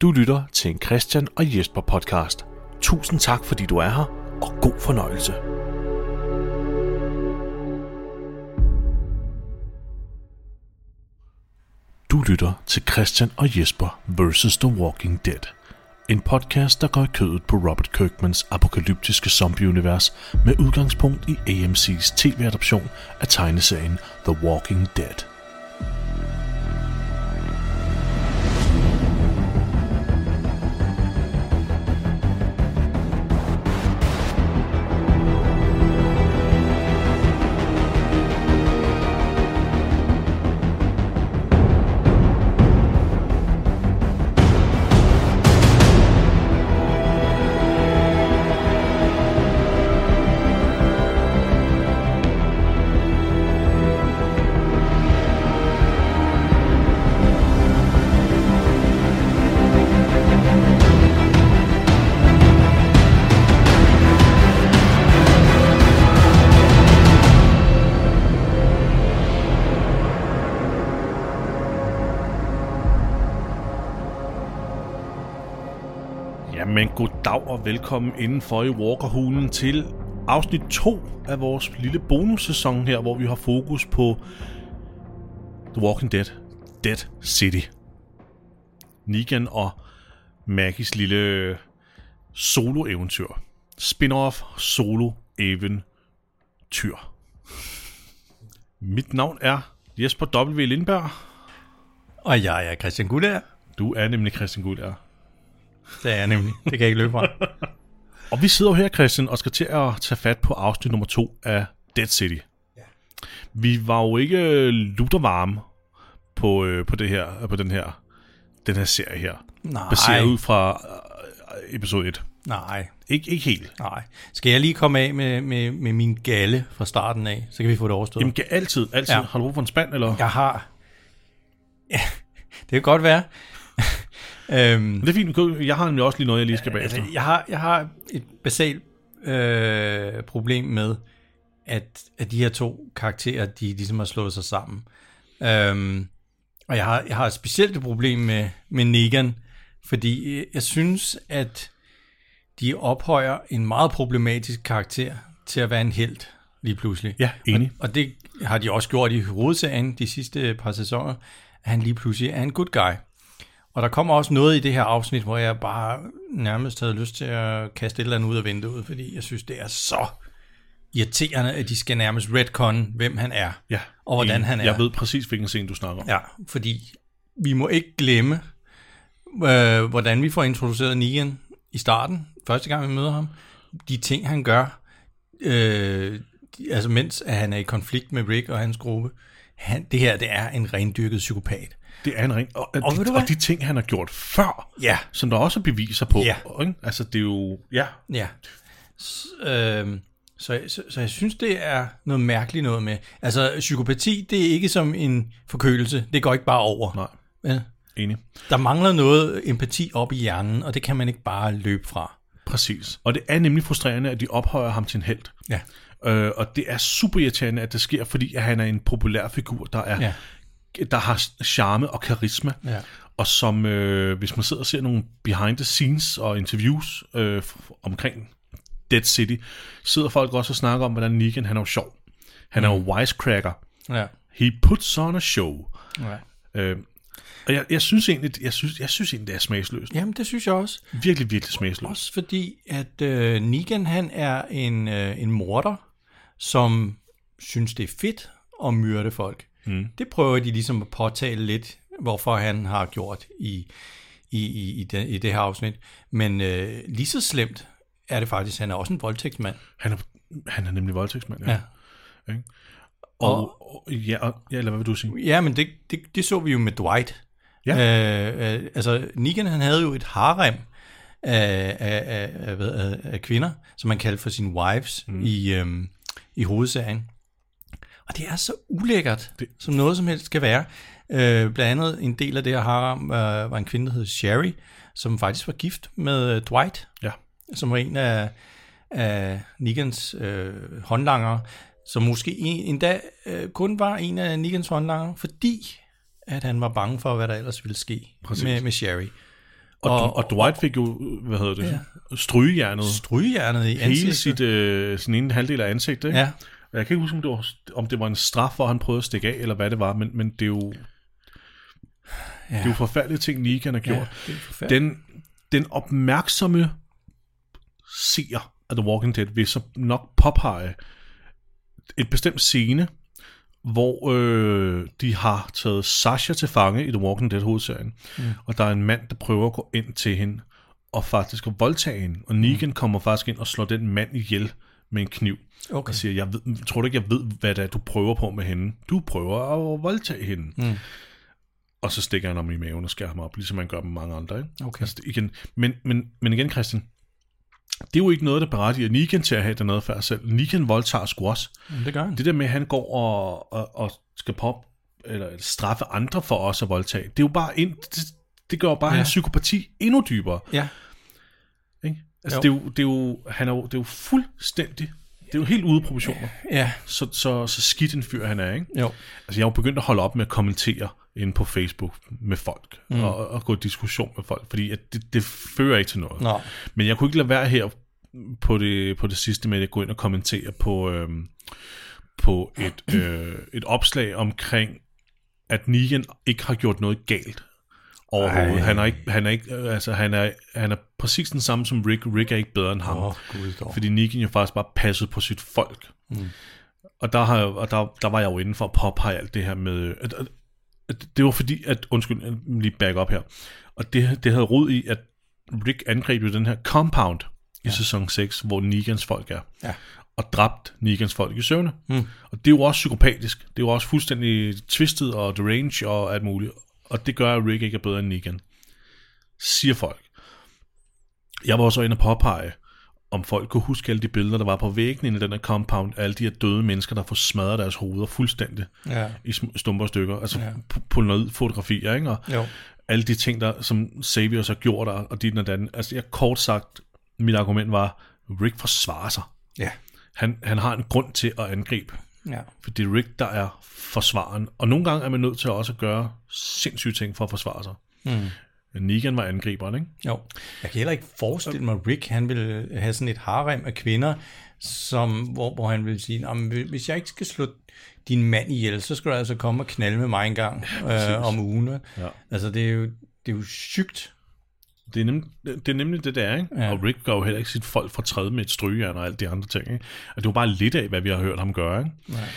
Du lytter til en Christian og Jesper podcast. Tusind tak, fordi du er her, og god fornøjelse. Du lytter til Christian og Jesper vs. The Walking Dead. En podcast, der går i kødet på Robert Kirkmans apokalyptiske zombieunivers med udgangspunkt i AMC's tv-adoption af tegneserien The Walking Dead. Velkommen indenfor i Walkerhulen til afsnit 2 af vores lille bonussæson her, hvor vi har fokus på The Walking Dead, Dead City. Negan og Maggies lille solo-eventyr. Spin-off solo-eventyr. Mit navn er Jesper W. Lindberg. Og jeg er Christian Guldager. Du er nemlig Christian Guldager. Det er jeg nemlig. Det kan jeg ikke løbe fra. Og vi sidder jo her, Christian, og skal til at tage fat på afsnit nummer to af Dead City. Ja. Vi var jo ikke luttervarme på, øh, på, det her, på den her den her serie her. Nej. Baseret ud fra øh, episode 1. Nej, Ik- ikke helt. nej. Skal jeg lige komme af med, med, med min galle fra starten af, så kan vi få det overstået. Jamen, altid, altid. Ja. Har du brug for en spand, eller? Jeg har... Ja, det kan godt være. Øhm, det er fint. Jeg har nemlig også lige noget, jeg lige skal bagefter. altså, jeg, har, jeg har et basalt øh, problem med, at, at de her to karakterer, de ligesom har slået sig sammen. Øhm, og jeg har, jeg har et specielt problem med, med Negan, fordi øh, jeg synes, at de ophøjer en meget problematisk karakter til at være en held lige pludselig. Ja, enig. Og, og det har de også gjort i hovedserien de sidste par sæsoner, at han lige pludselig er en good guy. Og der kommer også noget i det her afsnit, hvor jeg bare nærmest havde lyst til at kaste et eller andet ud af vinduet, fordi jeg synes, det er så irriterende, at de skal nærmest retcon, hvem han er, Ja, og hvordan enig. han er. Jeg ved præcis, hvilken scene du snakker om. Ja, fordi vi må ikke glemme, øh, hvordan vi får introduceret Negan i starten, første gang vi møder ham. De ting, han gør, øh, altså mens at han er i konflikt med Rick og hans gruppe. Han, det her, det er en rendyrket psykopat. Det er en ring. Og, og, Og de, og de ting, han har gjort før, Ja. som der også er beviser på. Ja. Ikke? Altså, det er jo... Ja, Ja. S- øh, så, så, så jeg synes, det er noget mærkeligt noget med. Altså, psykopati, det er ikke som en forkølelse. Det går ikke bare over. nej, Vel? enig. Der mangler noget empati op i hjernen, og det kan man ikke bare løbe fra. Præcis. Og det er nemlig frustrerende, at de ophøjer ham til en held. Ja. Øh, og det er super irriterende, at det sker, fordi at han er en populær figur, der er Ja. Der har charme og karisma. Ja. Og som, øh, hvis man sidder og ser nogle behind the scenes og interviews øh, omkring Dead City, sidder folk også og snakker om, hvordan Negan han er jo sjov. Han er jo wisecracker. Ja. He puts on a show. ja. Øh, og jeg, jeg synes egentlig, jeg synes, jeg synes egentlig, det er smagsløst. Jamen, det synes jeg også. Virkelig, virkelig smagsløst. Også fordi, at øh, Negan, han er en, øh, en morder, som synes, det er fedt at myrde folk. Mm. Det prøver de ligesom at påtale lidt, hvorfor han har gjort i, i, i, i, det, i det her afsnit. Men øh, lige så slemt er det faktisk, han er også en voldtægtsmand. Han er, han er nemlig voldtægtsmand, ja. Ja. ja. Og, og, ja, og, ja, eller hvad vil du sige? Ja, men det, det, det så vi jo med Dwight. Ja. Øh, øh, altså, Negan han havde jo et harem af, af, af, af, af kvinder, som man kaldte for sine wives mm. i, øhm, i hovedserien. Og det er så ulækkert, det... som noget som helst skal være. Øh, blandt andet en del af det her harem var, var en kvinde, der hed Sherry, som faktisk var gift med øh, Dwight, Ja. som var en af, af Negans øh, håndlanger, som måske en, endda øh, kun var en af Negans håndlanger, fordi at han var bange for, hvad der ellers ville ske Præcis. med, med Sherry. Og, og, og Dwight fik jo, hvad hedder det, ja. strygejernet. Strygejernet i Hele ansigtet. sit, øh, sin ene halvdel af ansigtet, ikke? Ja, Jeg kan ikke huske, om det, var, om det var en straf, hvor han prøvede at stikke af, eller hvad det var, men, men det er jo... Ja. Det er jo forfærdelige ting, Negan har gjort. ja. Den, den opmærksomme seer af The Walking Dead vil så nok påpege et bestemt scene, hvor øh, de har taget Sasha til fange i The Walking Dead hovedserien, mm. og der er en mand, der prøver at gå ind til hende og faktisk at voldtage hende, og Negan mm. kommer faktisk ind og slår den mand ihjel med en kniv, Okay. og siger, jeg ved, tror du ikke, jeg ved, hvad det er, du prøver på med hende? Du prøver at voldtage hende. Mm. Og så stikker han om i maven og skærer ham op, ligesom man gør med mange andre. Ikke? Okay. Altså, igen, men, men, men igen, Christian, det er jo ikke noget, der berettiger Negan til at have den adfærd selv. Negan voldtager sgu også. Det gør han. Det der med, at han går og, og, og skal pop, eller straffe andre for også at voldtage, det er jo bare ind, det, det gør bare ja. Hans psykopati endnu dybere. Ja? Altså, Jo. det er, jo, det, er jo, han er jo, det er jo fuldstændig, det er jo helt ude af proportioner. ja, Så, så, så skidt en fyr han er, ikke? jo. Altså, jeg er jo begyndt at holde op med at kommentere inde på Facebook med folk, mm. og, og gå i diskussion med folk, fordi at det, det fører ikke til noget. Nå, Men jeg kunne ikke lade være her på det, på det sidste med at gå ind og kommentere på, øhm, på et, øh, et opslag omkring, at Negan ikke har gjort noget galt overhovedet. Ej. Han er, ikke, han, er ikke, altså, han, er, han er præcis den samme som Rick. Rick er ikke bedre end ham. oh, dog. Fordi Negan jo faktisk bare passede på sit folk. Mm. Og, der, har, og der, der var jeg jo inde for at påpege alt det her med... At, at, at det var fordi, at... Undskyld, lige back op her. Og det, det havde rod i, at Rick angreb jo den her compound i sæson 6, hvor Negans folk er. Ja. Og dræbt Negans folk i søvne. Mm. Og det er jo også psykopatisk. Det er jo også fuldstændig twistet og deranged og alt muligt. Og det gør, at Rick ikke er bedre end Negan. Siger folk. Jeg var også inde og påpege, om folk kunne huske alle de billeder, der var på væggen inde i den her compound, alle de her døde mennesker, der får smadret deres hoveder fuldstændig Ja, i stumper stykker, altså Ja. ja. på fotografier, ikke? Og jo. alle de ting, der, som Saviors har gjort, og, og dit og den. Altså, jeg kort sagt, mit argument var, Rick forsvarer sig. Ja, Han, han har en grund til at angribe, ja. for det er Rick, der er forsvaren. Og nogle gange er man nødt til også at gøre sindssyge ting for at forsvare sig. Mm. Negan var angriberen, ikke? Jo. Jeg kan heller ikke forestille mig, at Rick han vil have sådan et harem af kvinder, som, hvor, hvor han vil sige, "Nå, men hvis jeg ikke skal slå din mand ihjel, så skal du altså komme og knalde med mig en gang ja, øh, om ugen. Ja. Altså, det er jo, det er jo sygt. Det er, nem, det er nemlig det, der er, ikke? Ja. Ja. Og Rick gør jo heller ikke sit folk fra træde med et strygejern og alt de andre ting, ikke? Og det jo bare lidt af, hvad vi har hørt ham gøre, ikke? Nej.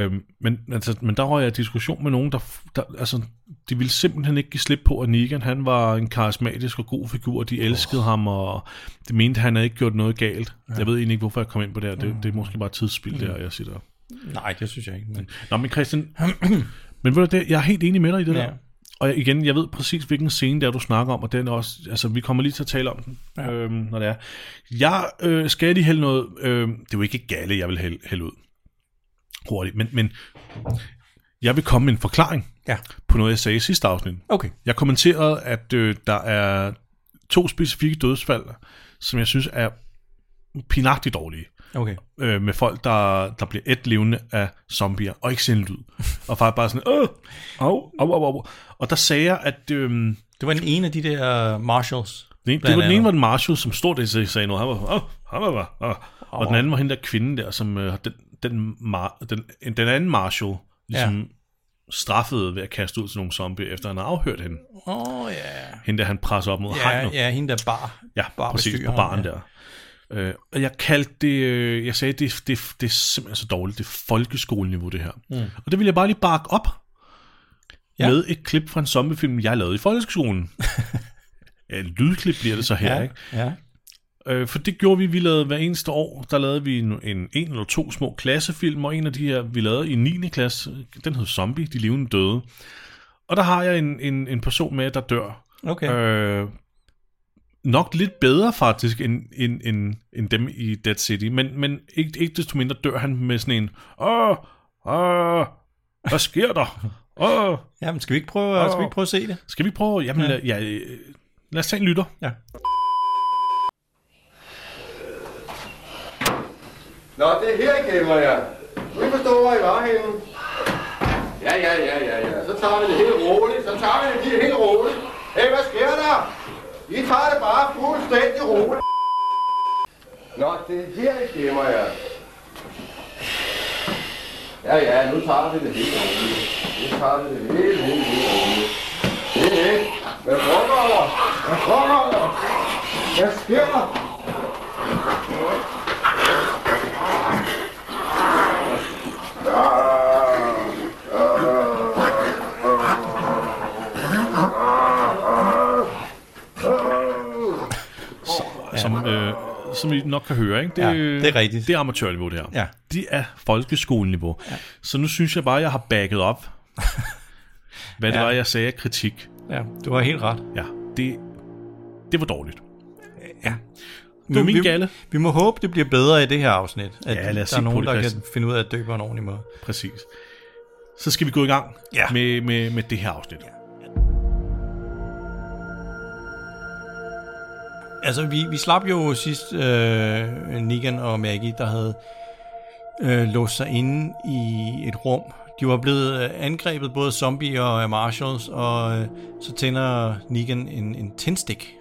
Øhm, men, altså, men der var jeg i diskussion med nogen, der, der altså, de ville simpelthen ikke give slip på, at Negan, han var en karismatisk og god figur, de elskede oh. ham, og de mente, at han havde ikke gjort noget galt. Ja. Jeg ved egentlig ikke, hvorfor jeg kom ind på det her. Det, det er måske bare tidsspil, mm. der, jeg siger der. Nej, det synes jeg ikke. Men... Nå, men Christian, men ved du det, jeg er helt enig med dig i det Ja. der. Og jeg- igen, jeg ved præcis, hvilken scene det er, du snakker om, og den er også, altså, vi kommer lige til at tale om den, ja. øhm, når det er. Jeg øh, skal lige hælde noget, øh, det er jo ikke galle, jeg vil hælde, hælde ud hurtigt, men, men jeg vil komme med en forklaring Ja, på noget, jeg sagde i sidste afsnit. okay. Jeg kommenterede, at øh, der er to specifikke dødsfald, som jeg synes er pinagtigt dårlige. Okay. Øh, med folk, der, der bliver et levende af zombier, og ikke sendt lyd. og faktisk bare sådan, åh, au, au, au, au. Og der sagde jeg, at øh, den, Det var den ene af de der Marshalls. det Blandt var den ene var den Marshall, som stod der og sagde noget. Han var, åh, han var, åh. Og den anden var hende der kvinde der, som øh, den, den, mar, den, den anden Marshall ligesom ja. straffede ved at kaste ud til nogle zombier, efter han havde afhørt hende. Åh, oh, ja. Hende der, han presser op mod Ja, hegnet. ja, hende der bar. Ja, Bare præcis, på baren ham, der. Øh, og jeg kaldte det, øh, jeg sagde, det, det, det er simpelthen så dårligt, det er folkeskoleniveau det her. Mm. Og det vil jeg bare lige bakke op Ja. ja. med et klip fra en zombiefilm, jeg lavede i folkeskolen. ja, et lydklip bliver det så her, Ja, ikke? ja. Øh, for det gjorde vi, vi lavede hver eneste år, der lavede vi en, en, en eller to små klassefilm, og en af de her, vi lavede i 9. klasse, den hed Zombie, de levende døde. Og der har jeg en, en, en person med, der dør. Okay. Øh, nok lidt bedre faktisk, end, end, end, end dem i Dead City, men, men ikke, ikke desto mindre dør han med sådan en, åh, åh, hvad sker der? Åh, Jamen, skal vi ikke prøve, skal vi ikke prøve at se det? skal vi prøve, jamen, Ja. ja. Lad os tage en lytter. Ja. Nå, det er her, I gemmer jer. Nu forstår, hvor I var henne. Ja, ja, ja, ja, ja. Så tager vi det helt roligt. Så tager vi det lige helt roligt. Hey, hvad sker der? I tager det bare fuldstændig roligt. Nå, det er her, I gemmer jer. Ja, ja, nu tager vi det helt roligt. Nu tager vi det helt, helt, helt roligt. Det er det. Hvad foregår der? Hvad foregår der? Hvad sker der? Som, øh, som I nok kan høre, ikke? Det, Ja, det er rigtigt. Det er amatørniveau, det her. Ja. Det er folkeskoleniveau. Ja. Så nu synes jeg bare, jeg har backet op, hvad det Ja. var, jeg sagde kritik. Ja, du har helt ret. Ja, det, det var dårligt. Ja. Det var min vi, galle. Vi må håbe, det bliver bedre i det her afsnit. At Ja, lad os der er nogen, der kan finde ud af at dø på en ordentlig måde. Præcis. Så skal vi gå i gang Ja. med, med, med det her afsnit. Altså, vi, vi slap jo sidst øh, Negan og Maggie, der havde øh, låst sig inde i et rum. De var blevet øh, angrebet både zombie og marshals, og øh, så tænder Negan en, en tændstik,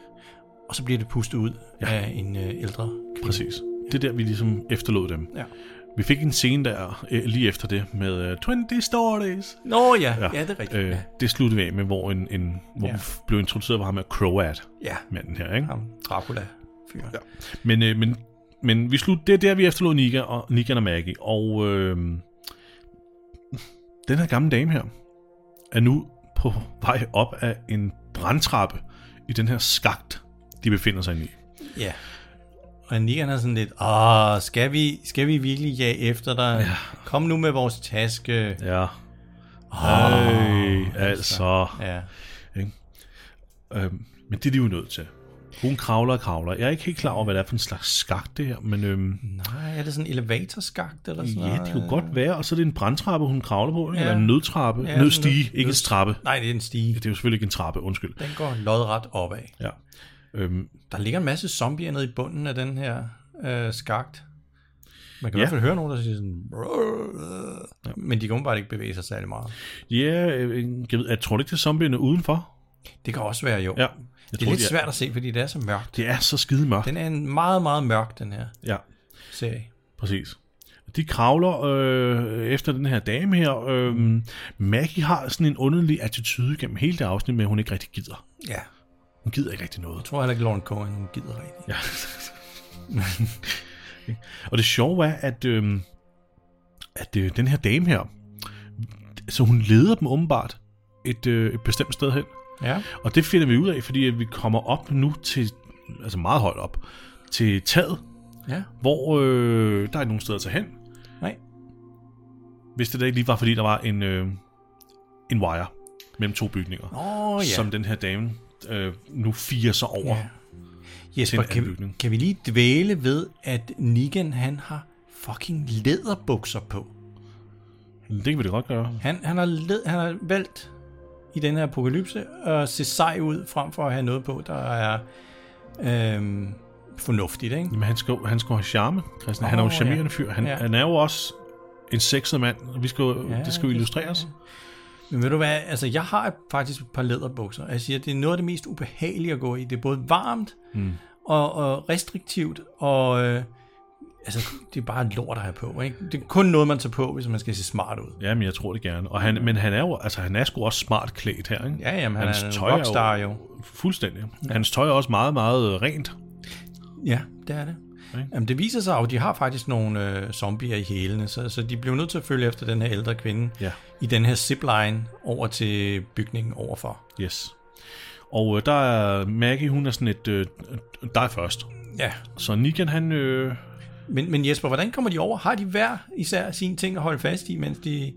og så bliver det pustet ud ja. af en øh, ældre kvinde. Præcis. Det er der, vi ligesom efterlod dem. Ja. Vi fik en scene der øh, lige efter det med uh, 20 stories. Nå ja, ja, ja det er rigtigt. Øh, ja. Det sluttede vi af med, hvor, en, en, hvor Ja. vi blev introduceret for ham med Croat, ja, manden her, ikke? ham Dracula fyren. Ja. Men, øh, men, men vi slut, det er der, vi efterlod Nika og, Negan og Maggie. Og øh, den her gamle dame her er nu på vej op af en brandtrappe i den her skagt, de befinder sig i. ja. Og Negan er sådan lidt, åh, skal vi, skal vi virkelig jage efter dig? Ja. Kom nu med vores taske. Ja. Ej, altså. Ja. Øh, men det er de jo nødt til. Hun kravler og kravler. Jeg er ikke helt klar over, hvad det er for en slags skagt, det her. Men øhm, Nej, er det sådan en elevatorskagt eller sådan ja, noget? det kunne godt være. Og så er det en brandtrappe, hun kravler på. Ikke? Ja. Eller en nødtrappe. Ja, Ja, Nødstige, nød- ikke en trappe. Nej, det er en stige. Det er jo selvfølgelig ikke en trappe, undskyld. Den går lodret opad. Ja. Øhm, Der ligger en masse zombier nede i bunden af den her øh, skagt. Man kan Ja. i hvert fald høre nogen, der siger sådan... Ja. Men de kan bare ikke bevæge sig særlig meget. ja, øh, jeg, ved, jeg tror ikke, det er zombierne udenfor. Det kan også være jo. Ja. Det er tror, lidt de svært at se, fordi det er så mørkt. Det er så skide mørkt. Den er en meget, meget mørk, den her Ja, serie. præcis. De kravler øh, efter den her dame her. Øh, Maggie har sådan en underlig attitude gennem hele det afsnit med, at hun ikke rigtig gider. Ja. Hun gider ikke rigtig noget. Jeg tror heller ikke, Lauren Cohen hun gider rigtigt. Ja. og det sjove er, at, øh, at øh, den her dame her, så hun leder dem åbenbart et, øh, et bestemt sted hen. Ja. Og det finder vi ud af, fordi vi kommer op nu til, altså meget højt op, til taget, Ja. hvor øh, der er nogen steder tage hen. Nej. Hvis det da ikke lige var, fordi der var en, øh, en wire mellem to bygninger, oh, ja. som den her dame øh, nu firer sig over. ja. Jesper, kan, kan vi lige dvæle ved, at Negan, han har fucking læderbukser på. Det kan vi da godt gøre. Han, han, har led, han har valgt i den her apokalypse at se sej ud, frem for at have noget på, der er øhm, fornuftigt, ikke? Jamen, han skal, han skal have charme, Christian. Oh, han er jo charmerende fyr. Han, Ja. ja. han er jo også en sexet mand. og Vi skal, ja, det skal jo illustreres. Men ved du hvad, altså jeg har faktisk et par læderbukser, jeg siger, det er noget af det mest ubehagelige at gå i. Det er både varmt mm. og, og restriktivt, og øh, altså, det er bare lort at have på. Ikke? Det er kun noget, man tager på, hvis man skal se smart ud. Ja, men jeg tror det gerne. Og han, men han er jo, altså han er sgu også smart klædt her, ikke? Ja, jamen, han Hans er en tøj er jo- rockstar jo. Fuldstændig. Ja. Hans tøj er også meget, meget rent. Ja, det er det. Jamen, det viser sig jo, at de har faktisk nogle øh, zombier i hælene, så, så de bliver nødt til at følge efter den her ældre kvinde Ja. i den her zipline over til bygningen overfor. Yes. Og øh, der er Maggie, hun er sådan et, øh, dig først. Ja, Så Negan, han, øh, men, men Jesper, hvordan kommer de over? Har de hver især sine ting at holde fast i, mens de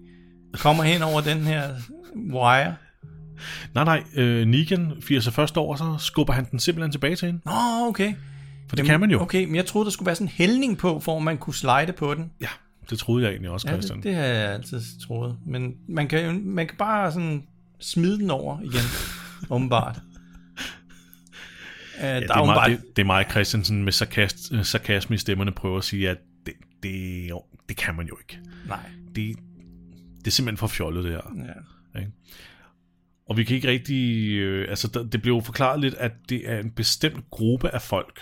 kommer hen over den her wire? nej nej, øh, Negan firer sig først over, så skubber han den simpelthen tilbage til hende. Nå, okay. For det kan man jo. Okay, men jeg troede, der skulle være sådan en hældning på, for man kunne slide på den. Ja, det troede jeg egentlig også, Ja, Christian. det, det har jeg altid troet. Men man kan, man kan bare sådan smide den over igen, åbenbart. Uh, Ja, der det, er meget, det, det er mig, Christiansen, med sarkast, øh, sarkasme i stemmerne prøver at sige, at det, det, jo, det kan man jo ikke. Nej. Det, det er simpelthen for fjollet, det her. Ja. Ikke? Og vi kan ikke rigtig... Øh, altså, der, det blev forklaret lidt, at det er en bestemt gruppe af folk,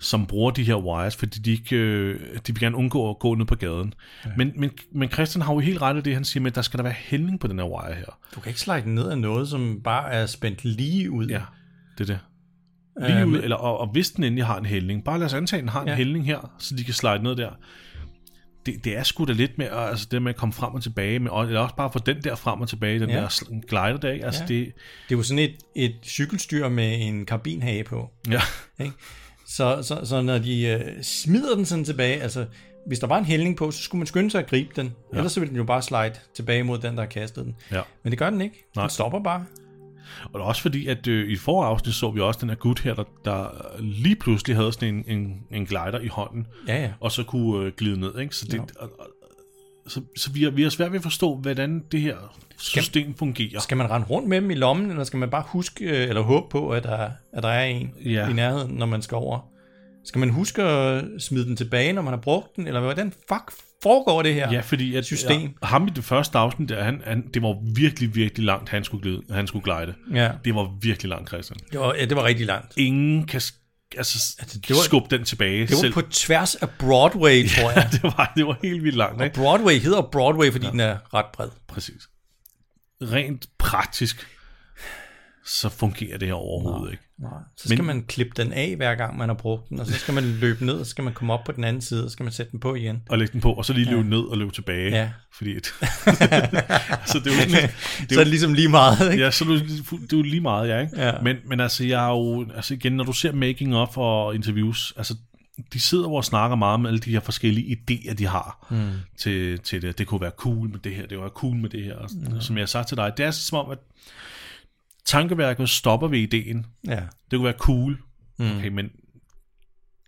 som bruger de her wires, fordi de, ikke, øh, de vil gerne undgå at gå ned på gaden. Ja. Men, men, men Christian har jo helt ret i det, han siger at der skal der være hældning på den her wire her. Du kan ikke slide den ned af noget, som bare er spændt lige ud. Ja, det er det. Lige Øhm. ud, eller, og, og hvis den endelig har en hældning, bare lad os antage, at den har en Ja. hældning her, så de kan slide ned der. Det, det er sgu da lidt med, altså det med at komme frem og tilbage, med, eller også bare få den der frem og tilbage, den Ja. der glider der, ikke? Altså Ja. det, Det er jo sådan et, et cykelstyr med en karbinhage på. ja, Ikke? Så, så, så når de øh, smider den sådan tilbage, altså hvis der var en hældning på, så skulle man skynde sig at gribe den. Ja. Ellers så ville den jo bare slide tilbage mod den, der har kastet den. ja. Men det gør den ikke. Nej. Den stopper bare. Og det er også fordi, at øh, i et forrige afsnit så vi også den her gut her, der, der lige pludselig havde sådan en, en, en glider i hånden, Ja, ja. og så kunne øh, glide ned, ikke? Så, det, Ja. og, og, så, så vi, har, vi har svært ved at forstå, hvordan det her system fungerer. Skal man rende rundt med dem i lommen, eller skal man bare huske, øh, eller håbe på, at der, at der er en Ja. i nærheden, når man skal over? Skal man huske at smide den tilbage, når man har brugt den, eller hvordan fuck foregår det her? Ja, fordi at System. Ja, ham i det første afsnit, der, han, han, det var virkelig, virkelig langt, han skulle, glide, han skulle glide. ja. Det var virkelig langt, Christian. Det, var, ja, det var rigtig langt. Ingen kan altså, Altså, det var- skubbe den tilbage Det var selv. på tværs af Broadway, tror jeg. det, var, det var helt vildt langt, Og ikke? Broadway hedder Broadway, fordi ja. den er ret bred. Præcis. Rent praktisk, så fungerer det her overhovedet ikke. Nej. Så skal Men- man klippe den af, hver gang man har brugt den, og så skal man løbe ned, og så skal man komme op på den anden side, og så skal man sætte den på igen. Og lægge den på, og så lige løbe ned og løbe tilbage. Ja. Fordi at, så det er jo, det Så er det ligesom lige meget, ikke? Ja, så er du, du er jo lige meget, ja, ikke? Ja. Men, men altså, jeg er jo, altså igen, når du ser making of og interviews, altså, de sidder jo og snakker meget om alle de her forskellige idéer, de har mm. til, til det. Det kunne være cool med det her, det kunne være cool med det her. Mm. Som jeg har sagt til dig, det er som om, at tankeværket stopper ved ideen. Ja. Det kunne være cool, mm. okay, men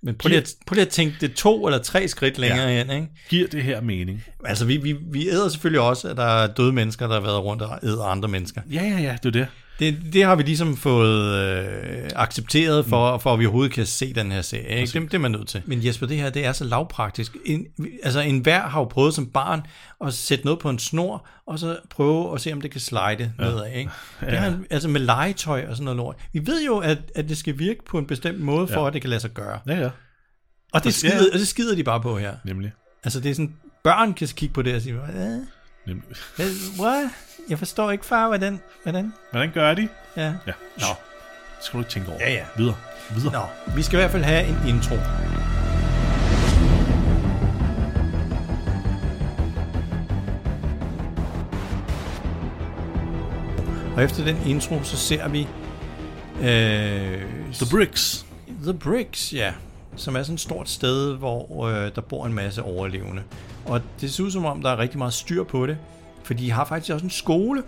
Men prøv lige, at, prøv lige at tænke det to eller tre skridt længere ja. hen, ikke? giver det her mening? Altså, vi, vi, vi æder selvfølgelig også, at der er døde mennesker, der har været rundt og æder andre mennesker. Ja, ja, ja, det er det. Det, det har vi ligesom fået øh, accepteret for, mm. for at vi overhovedet kan se den her serie. Ikke? Det, det er man nødt til. Men Jesper, det her det er så lavpraktisk. En, altså en hver har jo prøvet som barn at sætte noget på en snor, og så prøve at se, om det kan slide ja. nedad. Ikke? Det Ja. har, altså med legetøj og sådan noget lort. Vi ved jo, at, at det skal virke på en bestemt måde, for Ja. at det kan lade sig gøre. Ja, ja, Og det, Ja. skider, og det skider de bare på her. nemlig. Altså det er sådan, børn kan kigge på det og sige, hvad? nemlig. Hvad? Jeg forstår ikke, far, hvordan? hvordan? Hvordan gør de? Ja. Ja. Nå. Det skal du ikke tænke over. Ja, ja. Videre. Videre. Nå, vi skal i hvert fald have en intro. Og efter den intro, så ser vi øh, The Bricks. The Bricks, ja. Som er sådan et stort sted, hvor øh, der bor en masse overlevende. Og det ser ud som om, der er rigtig meget styr på det. For de har faktisk også en skole.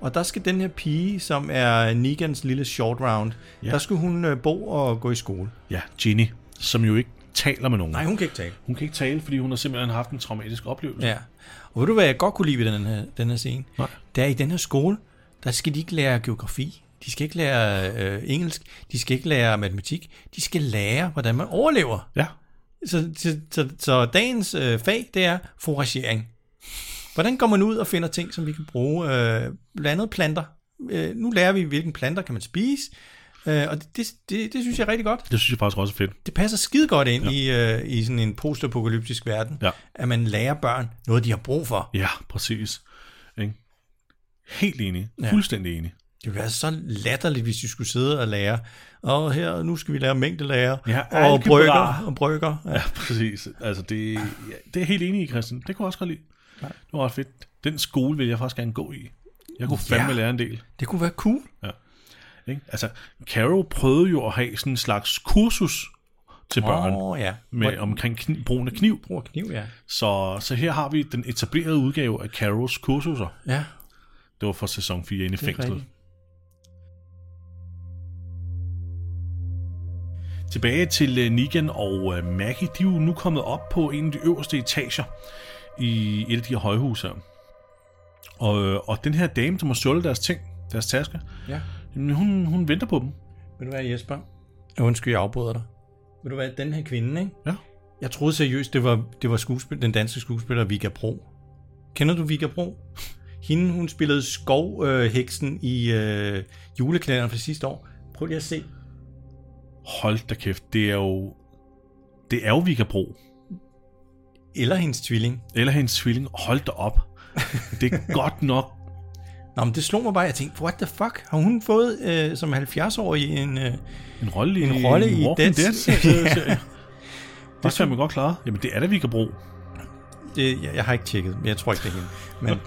Og der skal den her pige, som er Negans lille short round, Ja. der skal hun øh, bo og gå i skole. Ja, Ginny, som jo ikke taler med nogen. Nej, hun kan ikke tale. Hun kan ikke tale, fordi hun har simpelthen haft en traumatisk oplevelse. Ja. Og ved du, hvad jeg godt kunne lide ved den her, den her scene? Nej. Det er i den her skole, der skal de ikke lære geografi. De skal ikke lære øh, engelsk. De skal ikke lære matematik. De skal lære, hvordan man overlever. Ja. Så, så, så, så dagens øh, fag, det er foragering. Hvordan går man ud og finder ting, som vi kan bruge? Øh, blandt andet planter. Øh, nu lærer vi, hvilken planter kan man spise. Øh, og det, det, det, det synes jeg er rigtig godt. Det synes jeg faktisk også er fedt. Det passer skide godt ind ja. i, øh, i sådan en postapokalyptisk verden, Ja. at man lærer børn noget, de har brug for. Ja, præcis. Ikke? Helt enig. Ja. Fuldstændig enig. Det ville være så latterligt, hvis vi skulle sidde og lære. Og her, nu skal vi lære mængdelære. Ja, og brygger. Og brygger. Ja. Ja, præcis. Altså, det, ja, det er helt enig i, Christian. Det kunne jeg også godt lide. Det var ret fedt. Den skole vil jeg faktisk gerne gå i. Jeg kunne Ja. fandme lære en del. Det kunne være cool. Ikke? Altså, Caro prøvede jo at have sådan en slags kursus til børn Åh, ja. med, omkring kniv, brugen af kniv. Brug kniv, ja. Så, så her har vi den etablerede udgave af Carols kursuser. Ja, Det var for sæson 4 inde i fængslet. rigtigt. Tilbage til uh, Negan og uh, Maggie. De er jo nu kommet op på en af de øverste etager i et af de her højhuse her. Og, øh, og den her dame, som har stjålet deres ting, deres tasker, Ja. jamen, hun, hun venter på dem. Ved du hvad, Jesper? Undskyld, jeg afbryder dig. Ved du hvad, den her kvinde, ikke? Ja. Jeg troede seriøst, det var, det var skuespil, den danske skuespiller Vika Bro. Kender du Vika Bro? hende, hun spillede skovheksen øh, i øh, julekalenderen fra sidste år. Prøv lige at se. Hold da kæft, det er jo... Det er jo Vigabro. Eller hendes tvilling. Eller hendes tvilling. Hold da op. Det er godt nok Nå, men det slog mig bare, jeg tænkte, what the fuck? Har hun fået øh, som 70-årig en, øh, en rolle i, en rolle i Walking Dead? Dead det er man godt klare. Jamen, det er det, vi kan bruge. Det, jeg, jeg har ikke tjekket, men jeg tror ikke, det er hende.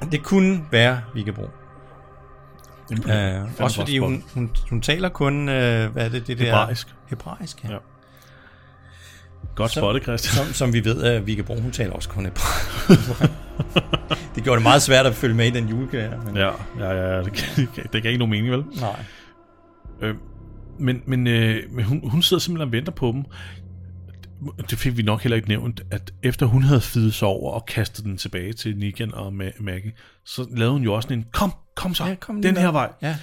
Men det kunne være, vi kan bruge. Uh, også fordi hun, hun, hun taler kun, uh, hvad er det, det der? Hebraisk. Hebraisk, ja. ja. Godt spottet, Christian. Som, som vi ved, at vi kan bruge, hun taler også kun hebraisk. det gjorde det meget svært at følge med i den julekalender. Men... Ja, ja, ja, det, kan, det gav ikke nogen mening, vel? Nej. Øh, men men, øh, men hun, hun sidder simpelthen og venter på dem. Det fik vi nok heller ikke nævnt, at efter hun havde fidet sig over og kastet den tilbage til Negan og Maggie, så lavede hun jo også en, kom, kom så, ja, kom den her vej. Ja.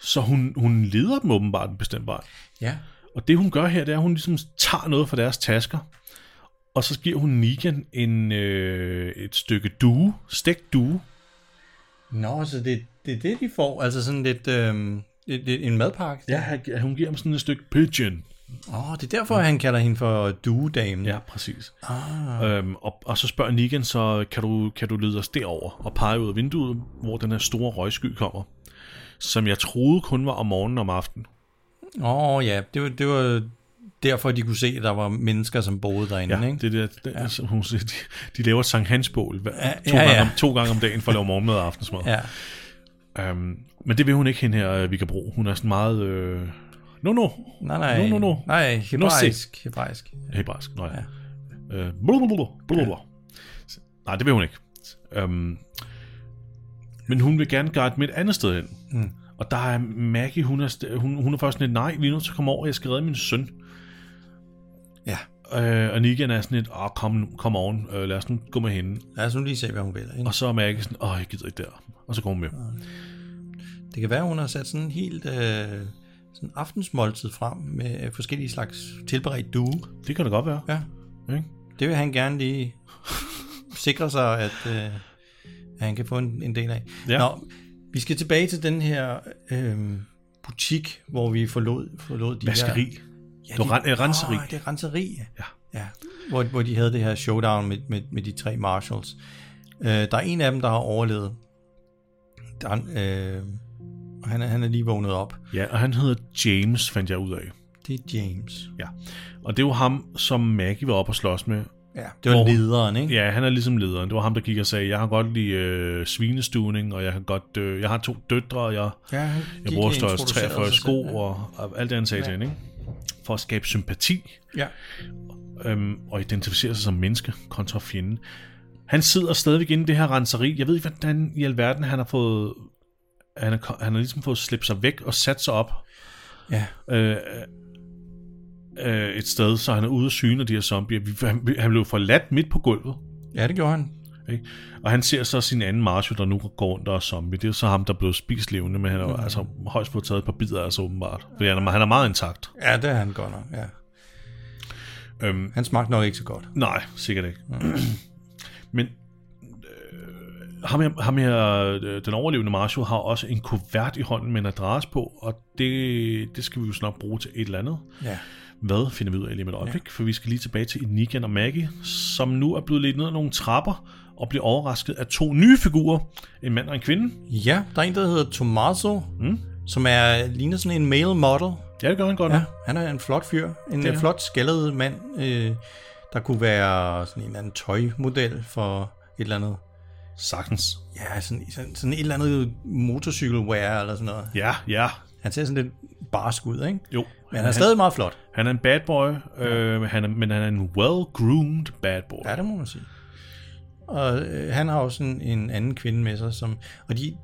Så hun, hun leder dem åbenbart en bestemt vej. Ja. Og det hun gør her, det er, at hun ligesom tager noget fra deres tasker, og så giver hun Negan en, øh, et stykke due, stegt due. Nå, så det, det er det, de får, altså sådan lidt, øh, lidt en madpakke? Ja, hun giver dem sådan et stykke pigeon. Åh, oh, det er derfor, ja. han kalder hende for duedamen. Ja, præcis. Ah. Øhm, og, og så spørger Negan, så kan du, kan du lede os derover og pege ud af vinduet, hvor den her store røgsky kommer, som jeg troede kun var om morgenen og om aftenen. Åh oh, ja, det var, det var derfor, de kunne se, at der var mennesker, som boede derinde. Ja, ikke? det er det, ja. som hun siger, de, de laver Sankt Hansbål to, ja, ja. Gange om, to gange om dagen for at lave morgenmad og aftensmad. Ja. Um, men det vil hun ikke hende her, vi kan bruge. Hun er sådan meget... Øh, no, no. Nej, nej. No, no, no. Nej, hebraisk. No, hebraisk. Hebraisk, nej. Ja. Uh, blablabla, blablabla. Ja. Nej, det vil hun ikke. Um, men hun vil gerne guide med et andet sted hen. Mm. Og der er Maggie, hun er, hun, hun er først sådan lidt, nej, vi er nødt til at komme over, jeg skal redde min søn. Ja. Øh, og Negan er sådan lidt, åh, kom, kom oven, øh, lad os nu gå med hende. Lad os nu lige se, hvad hun vil. Ikke? Og så er Maggie sådan, åh, jeg gider ikke der. Og så går hun med. Det kan være, hun har sat sådan en helt øh, sådan aftensmåltid frem med forskellige slags tilberedt due. Det kan det godt være. Ja. Okay. Det vil han gerne lige sikre sig, at, øh, at han kan få en, en del af. Ja. Nå, vi skal tilbage til den her øh, butik, hvor vi forlod, forlod de Vaskeri. her... Ja, det var de, renseri. Oh, det er renseri, ja. ja. Hvor, hvor de havde det her showdown med, med, med de tre marshals. Øh, der er en af dem, der har overlevet. Der er, øh, og han er, han er lige vågnet op. Ja, og han hedder James, fandt jeg ud af. Det er James. Ja, og det var ham, som Maggie var op og slås med. Ja, det var hvor, lederen, ikke? Ja, han er ligesom lederen. Det var ham, der gik og sagde, jeg har godt lide øh, svinestuning, og jeg har godt, øh, jeg har to døtre, og jeg, ja, jeg bruger størrelse 43 sko, ja. og, og alt det, han sagde ja. til hende, ikke? For at skabe sympati. Ja. Øhm, og identificere sig som menneske kontra fjenden. Han sidder stadigvæk inde i det her renseri. Jeg ved ikke, hvordan i alverden han har fået... Han har, han har ligesom fået slippet sig væk og sat sig op. Ja. Øh, øh, et sted, så han er ude at syne af de her zombier. Han, han blev forladt midt på gulvet. Ja, det gjorde han. Ikke? Og han ser så sin anden Marshall, der nu går rundt og er zombie. Det er så ham, der blev spist levende, men han har mm. altså højst fået taget et par bidder, altså åbenbart. Fordi han er, han er meget intakt. Ja, det er han godt nok, ja. Øhm, han smagte nok ikke så godt. Nej, sikkert ikke. Mm. men øh, ham her, ham her, øh, den overlevende Marshall, har også en kuvert i hånden med en adresse på, og det, det skal vi jo snart bruge til et eller andet. Ja. Hvad finder vi ud af lige med et øjeblik, ja. for vi skal lige tilbage til Negan og Maggie, som nu er blevet lidt ned ad nogle trapper, og bliver overrasket af to nye figurer, en mand og en kvinde. Ja, der er en, der hedder Tommaso, mm. som er, ligner sådan en male model. Ja, det gør han godt. Ja, han er en flot fyr, en det flot skaldet mand, øh, der kunne være sådan en eller anden tøjmodel for et eller andet. Sagtens. Ja, sådan, sådan, sådan et eller andet motorcykelwear eller sådan noget. Ja, ja. Han ser sådan lidt barsk ud, ikke? Jo. Men han er stadig meget flot. Han er en bad boy, øh, han er, men han er en well-groomed bad boy. Ja, det må man sige. Og øh, han har også en, en anden kvinde med sig, som, og de,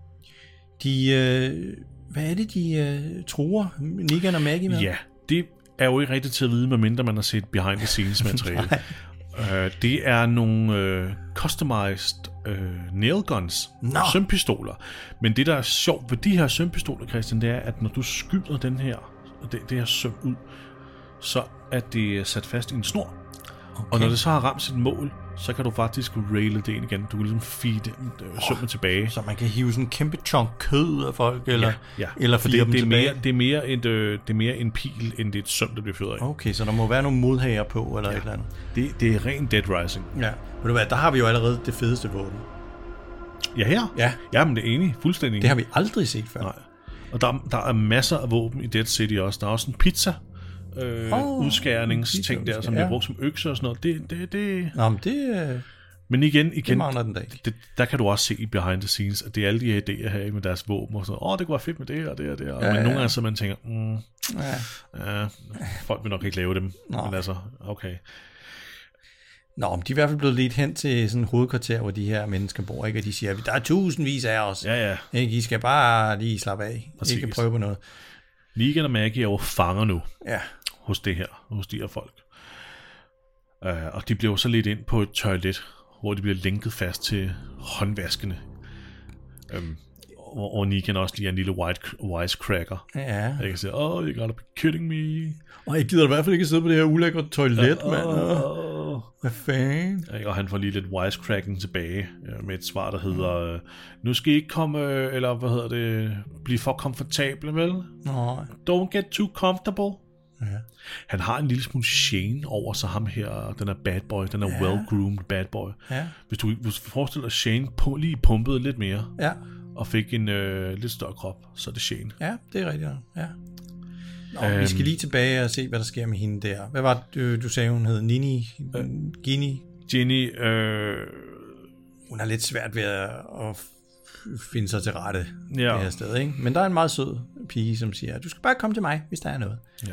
de øh, hvad er det, de øh, tror Negan og Maggie med? Ja, det er jo ikke rigtigt til at vide, medmindre man har set behind the scenes materiale. uh, det er nogle uh, customized uh, nail guns, no. sømpistoler. Men det, der er sjovt ved de her sømpistoler, Christian, det er, at når du skyder den her, det, det her søm ud, så er det sat fast i en snor. Okay. Og når det så har ramt sit mål, så kan du faktisk raile det ind igen. Du kan ligesom feed øh, sømmet tilbage. Så man kan hive sådan en kæmpe chunk kød ud af folk, eller, Ja, eller fordi dem det, er tilbage. mere, det, er mere et, øh, det er mere en pil, end det er et søm, der bliver fyret af. Okay, så der må være nogle modhager på, eller ja. et eller andet. Det, det er ren Dead Rising. Ja. Ved du hvad, der har vi jo allerede det fedeste våben. Ja, her? Ja. Jamen, det er enig. Fuldstændig Det har vi aldrig set før. Nej. Og der, der er masser af våben i Dead City også. Der er også en pizza øh, oh, udskæringsting pizza der, som udskæring, bliver ja. brugt som økser og sådan noget. Det, det, det... Nå, men det, øh, Men igen, det igen mangler den dag. det, der kan du også se i behind the scenes, at det er alle de her idéer her med deres våben og sådan Åh, oh, det kunne være fedt med det og det og det. Og, Ja, men ja. nogle gange så man tænker, mm, Ja. ja, folk vil nok ikke lave dem. Nej. Men altså, okay. Nå, men de er i hvert fald blevet ledt hen til sådan et hovedkvarter, hvor de her mennesker bor, ikke? Og de siger, der er tusindvis af os. Ja, ja. Ikke? I skal bare lige slappe af. Præcis. Ikke prøve på noget. Negan og Maggie er jo fanger nu Ja. hos det her, hos de her folk. Uh, og de bliver jo så lidt ind på et toilet, hvor de bliver lænket fast til håndvaskene. Um, og, og Negan også lige er en lille white, wisecracker. Ja. Jeg kan sige, oh, you gotta be kidding me. Og jeg gider i hvert fald ikke sidde på det her ulækre toilet, mand. Oh. Hvad fanden? Og han får lige lidt wisecracking tilbage øh, med et svar, der hedder, øh, nu skal I ikke komme, øh, eller hvad hedder det, blive for komfortable, vel? Nå, Don't get too comfortable. ja. Han har en lille smule shame over sig, ham her, den er bad boy, den er ja. well-groomed bad boy. Ja. Hvis du, hvis du forestiller dig, Shane på, lige pumpede lidt mere, Ja. Og fik en øh, lidt større krop, så det Shane. Ja, det er rigtigt. Ja. Nå, Øhm. vi skal lige tilbage og se, hvad der sker med hende der. Hvad var det, du sagde, hun hed? Nini? Øh. Gini? Jenny, øh, Hun har lidt svært ved at, at finde sig til rette Ja. det her sted, ikke? Men der er en meget sød pige, som siger, du skal bare komme til mig, hvis der er noget. Ja.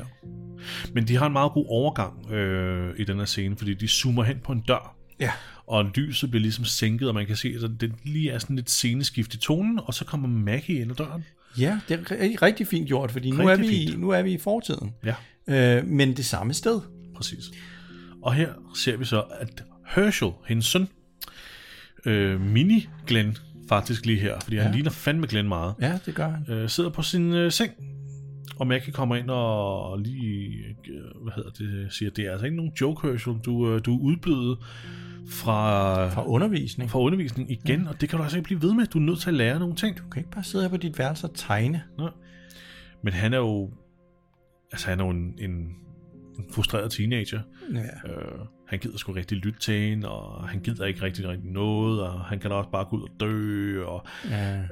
Men de har en meget god overgang øh, i den her scene, fordi de zoomer hen på en dør, Ja. Og lyset bliver ligesom sænket, og man kan se, at det lige er sådan lidt sceneskift i tonen, og så kommer Maggie ind ad døren. Ja, det er ri- rigtig fint gjort, fordi nu er, vi, fint. nu er vi i fortiden. Ja, Øh, men det samme sted. præcis. Og her ser vi så, at Herschel, hendes søn, øh, mini-Glenn, faktisk lige her, fordi ja. han ligner fandme Glenn meget, Ja, det gør han. øh, sidder på sin øh, seng, og Maggie kommer ind og, lige, øh, hvad hedder det, siger, det er altså ikke nogen joke, Herschel, du, øh, du er udblevet fra, Fra undervisning. fra undervisning igen, ja. og det kan du altså ikke blive ved med. Du er nødt til at lære nogle ting. Du kan ikke bare sidde her på dit værelse og tegne. Nej. Men han er jo, altså han er jo en, en, en frustreret teenager. Ja. Øh, han gider sgu rigtig lytte til hende, og han gider ikke rigtig, rigtig noget, og han kan også bare gå ud og dø, og Ja. øh,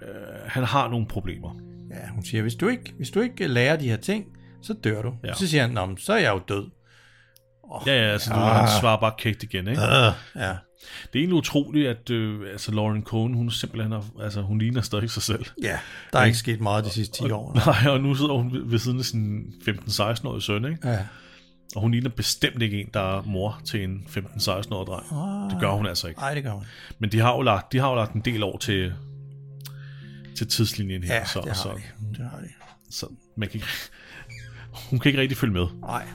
han har nogle problemer. ja, hun siger, hvis du, ikke, hvis du ikke lærer de her ting, så dør du. Ja. Så siger han, Nå, så er jeg jo død. Oh, Ja, ja, altså, du, Ah. han svarer bare kægt igen, ikke? Uh, ja. Det er egentlig utroligt, at øh, altså Lauren Cohn, hun simpelthen er, altså, hun ligner stadig sig selv. ja, der er ikke sket meget de sidste 10 år. Nej, og nu sidder hun ved- ved siden af sin 15-16-årige søn, ikke? Ja. Og hun ligner bestemt ikke en, der er mor til en 15-16-årig dreng. Ah. Det gør hun altså ikke. Nej, det gør hun. Men de har jo lagt, de har jo lagt en del år til, til tidslinjen her, Ja, så, det har så, de. Det har de. så man kan ikke, hun kan ikke rigtig følge med. Nej.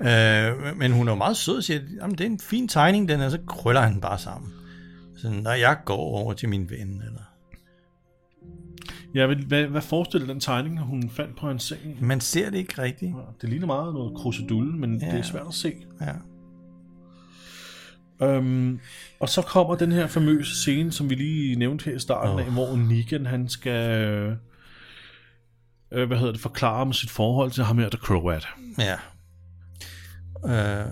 Øh, men hun er jo meget sød og siger, jamen det er en fin tegning, den er, så krøller han bare sammen. Så når jeg går over til min ven, eller... Ja, hvad, hvad, forestiller den tegning, hun fandt på hans seng? Man ser det ikke rigtigt. Det ligner meget noget krusedulle, men ja. det er svært at se. Ja. Øhm, og så kommer den her famøse scene, som vi lige nævnte her i starten oh. af, hvor Negan, han skal øh, hvad hedder det, forklare om sit forhold til ham her, The Croat. Ja. Øh,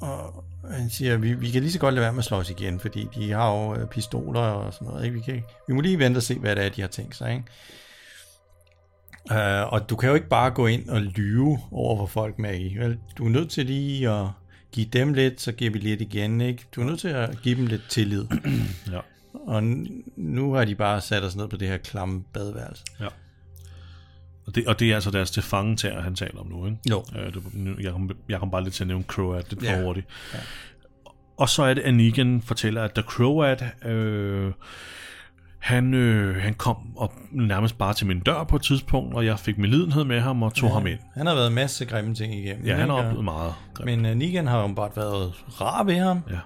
og han siger, vi, vi kan lige så godt lade være med at slås igen, fordi de har jo øh, pistoler og sådan noget. Ikke? Vi, kan, vi må lige vente og se, hvad det er, de har tænkt sig. Ikke? Øh, og du kan jo ikke bare gå ind og lyve over for folk med i. Vel? Du er nødt til lige at give dem lidt, så giver vi lidt igen. Ikke? Du er nødt til at give dem lidt tillid. Ja. Og nu har de bare sat os ned på det her klamme badeværelse. ja. Og det, og det er altså deres tilfangetager, han taler om nu, ikke? Jo. Øh, det, jeg, kom, jeg kom bare lidt til at nævne Croat lidt Ja. hurtigt. Og så er det, at Negan fortæller, at The Croat, øh, han, øh, han kom op nærmest bare til min dør på et tidspunkt, og jeg fik med lidenhed med ham og tog ja. ham ind. Han har været en masse grimme ting igennem. Ja, han har oplevet meget. Men uh, Negan har jo bare været rar ved ham. Ja.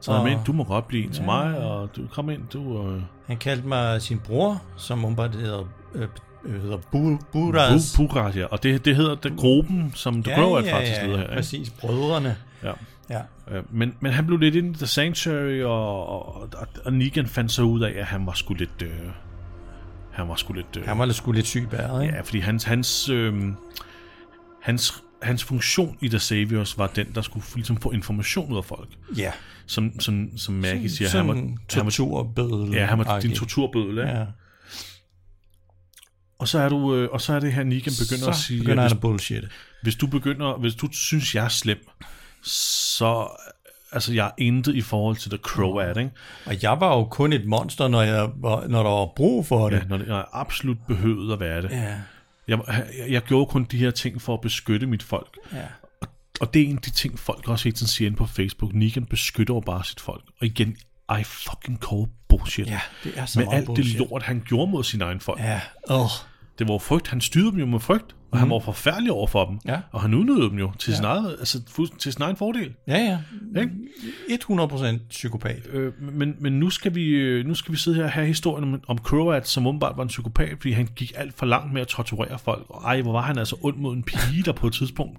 Så han Og- mente, du må godt blive en til mig, og du kom ind, du... Øh, Han kaldte mig sin bror, som umiddelbart hedder, øh, øh, hedder Bu- Buras. Bu- Burat, ja. Og det, det hedder det gruppen, som The ja, Crow faktisk leder her. Ikke? Præcis, brødrene. Ja. Ja. Øh, men, men han blev lidt ind i The Sanctuary, og, og, og, og Negan fandt så ud af, at han var sgu lidt... Øh, han var sgu lidt... Øh, Han var lidt sgu lidt syg bæret, ikke? Ja, fordi hans, hans, øh, hans, hans funktion i The Saviors var den, der skulle ligesom få information ud af folk. Ja. Som, som, som Maggie siger, Sådan han var, torturbødel. ja, han var din torturbødel, ikke? Ja. Og så er du, øh, og så er det her, Negan begynder Så at sige, begynder at han at bullshit. hvis du begynder, hvis du synes, jeg er slem, så, altså jeg er intet i forhold til The Croat, ikke? Og jeg var jo kun et monster, når, jeg var, når der var brug for det. Ja, når jeg absolut behøvet at være det. Ja. Jeg, jeg, jeg gjorde kun de her ting for at beskytte mit folk. ja. Og det er en af de ting, folk også hele tiden siger inde på Facebook. Negan beskytter jo bare sit folk. Og igen, I fucking call bullshit. Ja, det er så Med meget alt bullshit. det lort, han gjorde mod sin egen folk. Ja, oh. Det var frygt. Han styrede dem jo med frygt. Og mm. han var forfærdelig over for dem. Mhm. Ja. Og han udnyttede dem jo til, sin, eget, altså, til sin egen fordel. ja, ja. Ikke? 100% psykopat. Øh, men, men nu, skal vi, øh, nu skal vi sidde her og have historien om, om Croat, som åbenbart var en psykopat, fordi han gik alt for langt med at torturere folk. Og ej, hvor var han altså ond mod en pige, der på et tidspunkt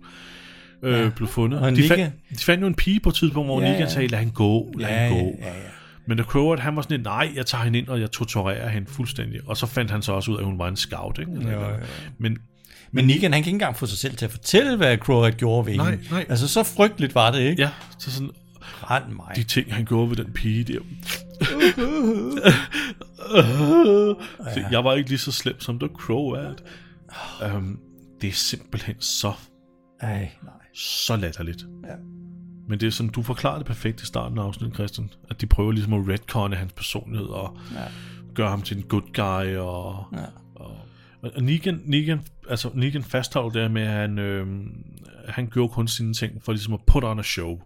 øh, ja. blev fundet. Og de, Negan- fandt, de fandt jo en pige på et tidspunkt, hvor Ja, ja. sagde, lad han gå, lad Ja, ja, gå. ja, ja. Men The Croat, han var sådan lidt, nej, jeg tager hende ind, og jeg torturerer hende fuldstændig. Og så fandt han så også ud af, at hun var en scout. Ikke? Eller, Jo, jo. Men Men Negan, han kan ikke engang få sig selv til at fortælle, hvad Croat gjorde ved Nej, hende. nej. Altså, så frygteligt var det, ikke? ja, så sådan, Rend mig. de ting, han gjorde ved den pige der. Så jeg var ikke lige så slem som The Croat. Um, det er simpelthen så, Ej, nej. Så latterligt. Ja. Men det er sådan, du forklarede det perfekt i starten af afsnittet, Christian. At de prøver ligesom at retconne hans personlighed og Ja. gøre ham til en good guy. Og, Ja. og, og Negan, Negan, altså Negan fastholdt det med, at han, øh, han gjorde kun sine ting for ligesom at put on a show.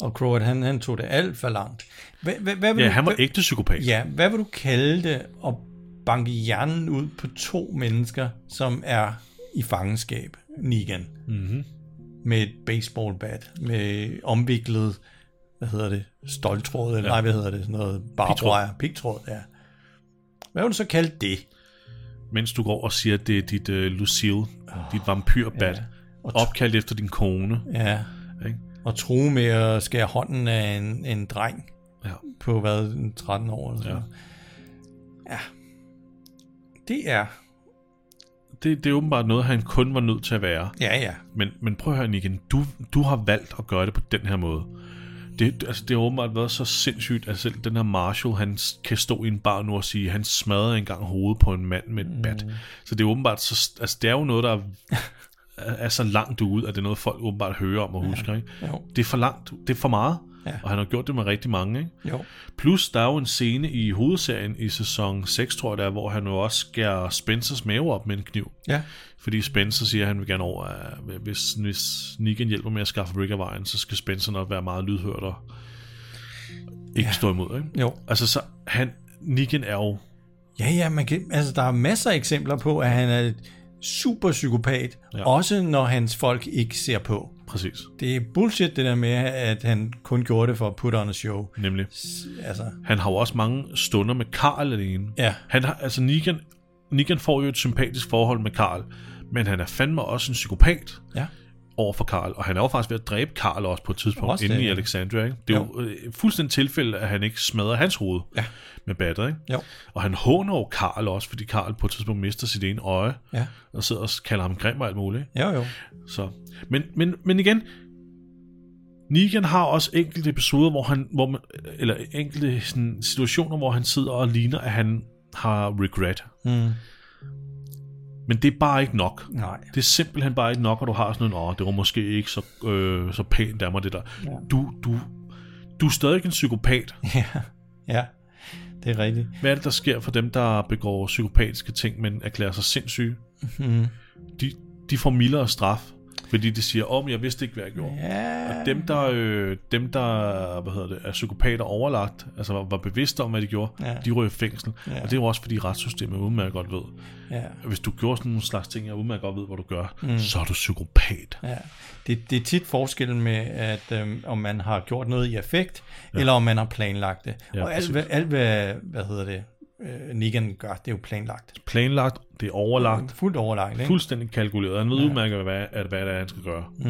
Og Croat, han, han tog det alt for langt. Hvad, hvad, hvad vil Ja, du, han var hvad, ægte psykopat. Ja, hvad vil du kalde det at banke hjernen ud på to mennesker, som er i fangenskab, Negan? Mm-hmm. Med et baseballbat, med omviklet, hvad hedder det, stoltråd, eller ja. nej, hvad hedder det, sådan noget barbwire, pigtråd, ja. Hvad vil du så kalde det? Mens du går og siger, at det er dit uh, Lucille, oh, dit vampyrbat, ja. Og opkaldt efter din kone. Ja, Ikke? og true med at skære hånden af en, en dreng Ja. på hvad, en 13 år eller sådan Ja. Ja. Det er, Det, det er åbenbart noget, han kun var nødt til at være. ja ja, Men, men prøv at høre, igen. Du, du har valgt at gøre det på den her måde. Det, altså, det har åbenbart været så sindssygt, at selv den her Marshall, han kan stå i en bar nu og sige, han smadrede engang hovedet på en mand med et bat. Så det er åbenbart så, altså, det er jo noget, der er, er, så langt ud, at det er noget, folk åbenbart hører om og husker. Ikke? jo, Det er for langt, det er for meget. Ja. Og han har gjort det med rigtig mange. Ikke? jo. Plus, der er jo en scene i hovedserien i sæson 6, tror jeg det er, hvor han jo også skærer Spencers mave op med en kniv. Ja, Fordi Spencer siger, at han vil gerne over, at hvis, hvis Negan hjælper med at skaffe Rick af vejen, så skal Spencer nok være meget lydhørt og ikke ja. stå imod. Ikke? jo. Altså, så han, Negan er jo... Ja, ja, man kan, altså der er masser af eksempler på, at han er super psykopat. Ja. også når hans folk ikke ser på. Præcis, Det er bullshit det der med, at han kun gjorde det for at put on a show. nemlig. Altså, Han har jo også mange stunder med Karl alene. ja, Han har, altså Negan, Negan får jo et sympatisk forhold med Karl, men han er fandme også en psykopat ja, over for Karl, og han er jo faktisk ved at dræbe Karl også på et tidspunkt Også inde det, i. Alexandria. Ikke? Det er jo, jo fuldstændig tilfælde, at han ikke smadrer hans hoved Ja. med battet. Ikke? jo, Og han håner jo Karl også, fordi Karl på et tidspunkt mister sit ene øje, ja, og sidder og kalder ham grim og alt muligt. ikke? jo, jo. Så. Men, men, men igen, Negan har også enkelte episoder, hvor han, hvor man, eller enkelte sådan, situationer, hvor han sidder og ligner, at han har regret. Mm. Men det er bare ikke nok. Nej. Det er simpelthen bare ikke nok, at du har sådan en, åh, det var måske ikke så, øh, så pænt af mig, det der. Ja. Du, du, du er stadig en psykopat. Ja, ja, det er rigtigt. Hvad er det, der sker for dem, der begår psykopatiske ting, men erklærer sig sindssyge? Mm. De, de får mildere straf, fordi de siger, åh, oh, jeg vidste ikke, hvad jeg gjorde. Ja, Og dem, der, øh, dem, der hvad hedder det, er psykopater overlagt, altså var, var bevidste om, hvad de gjorde, Ja. de røg i fængsel. Ja. Og det er jo også, fordi retssystemet udmærket godt ved. ja, Hvis du gjorde sådan nogle slags ting, jeg udmærket godt ved, hvad du gør, mm. så er du psykopat. ja. Det, det er tit forskellen med, at øhm, om man har gjort noget i effekt, ja. eller om man har planlagt det. Ja, og alt, hvad, alt hvad, hvad hedder det, øh, Negan gør, det er jo planlagt. Planlagt, det er overlagt, Fuldt overlagt, ikke? fuldstændig kalkuleret. Han ved ja. udmærket, hvad, at, hvad det er, han skal gøre. Mm.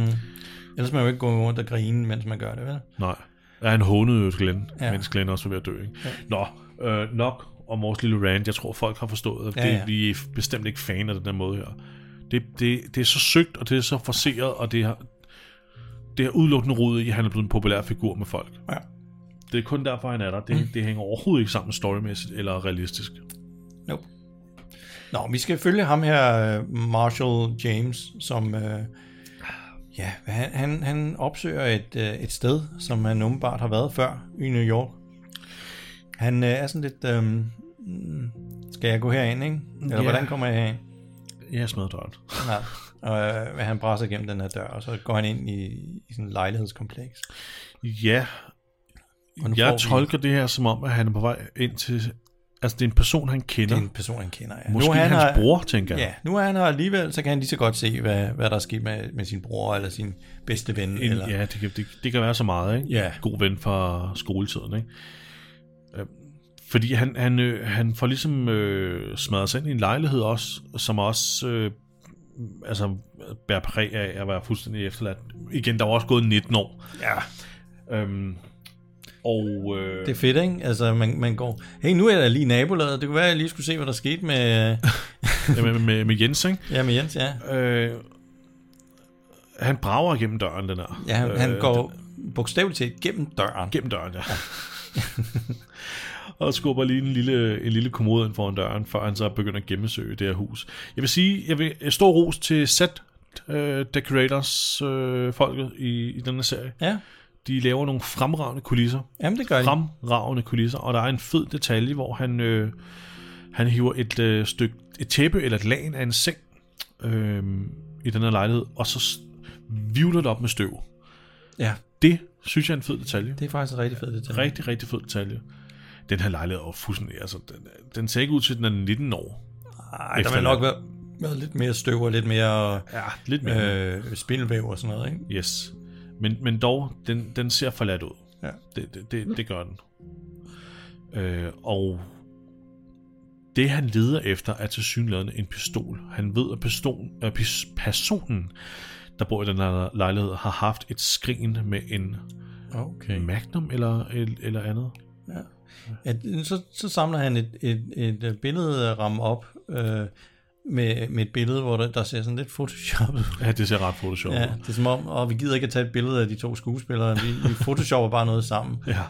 Ellers må man jo ikke gå rundt og grine, mens man gør det, vel? Nej. Ja, han hånede jo Glenn, ja. Mens Glenn også var ved at dø. Ikke? Ja. Nå, øh, nok om vores lille rant. Jeg tror, folk har forstået, at Ja, det, ja. vi er bestemt ikke fan af den der måde her. Det, det, det er så søgt, og det er så forseret, og det har, det har udelukkende rodet i, at han er blevet en populær figur med folk. Ja. Det er kun derfor, han er der. Det, mm. det hænger overhovedet ikke sammen storymæssigt eller realistisk. Nope. Nå, vi skal følge ham her, øh, Marshall James, som... Øh, ja, han, han, han opsøger et, øh, et sted, som han åbenbart har været før i New York. Han øh, er sådan lidt... Øh, mm, skal jeg gå herind, ikke? Eller Ja. hvordan kommer jeg herind? Jeg smadrer døren. Nej. Og øh, han brasser igennem den her dør, og så går han ind i, i sådan et lejlighedskompleks. Ja, Jeg vi- tolker det her som om, at han er på vej ind til... Altså, det er en person, han kender. Det er en person, han kender. Ja. Måske nu er han hans her, bror, tænker jeg. Ja, nu er han her alligevel, så kan han lige så godt se, hvad, hvad der er sket med, med sin bror, eller sin bedste ven. En, eller, ja, det kan, det, det kan være så meget, ikke? Ja. God ven fra skoletiden, ikke? Øh, Fordi han, han, øh, han får ligesom øh, smadret sig ind i en lejlighed også, som også øh, altså, bærer præg af at være fuldstændig efterladt. Igen, der var også gået 19 år. ja. Øhm, og øh, Det er fedt, ikke? Altså, man, man går, hey, nu er jeg lige nabolaget. Det kunne være, at jeg lige skulle se, hvad der skete med, ja, med, med, med Jens, ikke? ja, med Jens, ja. Øh, han brager igennem døren, den her. Ja, han, han Øh, går bogstaveligt talt gennem døren. Gennem døren, ja. og skubber lige en lille, en lille kommode ind foran døren, før han så begynder at gennemsøge det her hus. Jeg vil sige, jeg vil jeg stor ros til set uh, decorators uh, folket i, i denne serie. Ja, De laver nogle fremragende kulisser. jamen det gør de. Fremragende kulisser, og der er en fed detalje, hvor han, øh, han hiver et øh, stykke, et tæppe eller et lagen af en seng øh, i den her lejlighed, og så vivler det op med støv. Ja, Det synes jeg er en fed detalje. det er faktisk en rigtig fed detalje. Rigtig, rigtig fed detalje. Den her lejlighed er fuldstændig, altså, den, den ser ikke ud til, at den er 19 år. Ej, der vil nok være, været lidt mere støv og lidt mere Ja, lidt mere. øh, spindelvæv og sådan noget, ikke? Yes. Men, men dog, den, den ser forladt ud. Ja. Det, det, det, det gør den. Øh, og det han leder efter er til synligheden en pistol. Han ved, at pistol, øh, pis, personen, der bor i den her lejlighed, har haft et skrin med en Okay. magnum eller, eller andet. Ja. Ja, så, så samler han et, et, et, et billede ramme op øh, med, med et billede, hvor der, der ser sådan lidt photoshoppet ud. Ja, det ser ret photoshop Ja, det er som om, og vi gider ikke at tage et billede af de to skuespillere, vi, vi photoshopper bare noget sammen. Ja.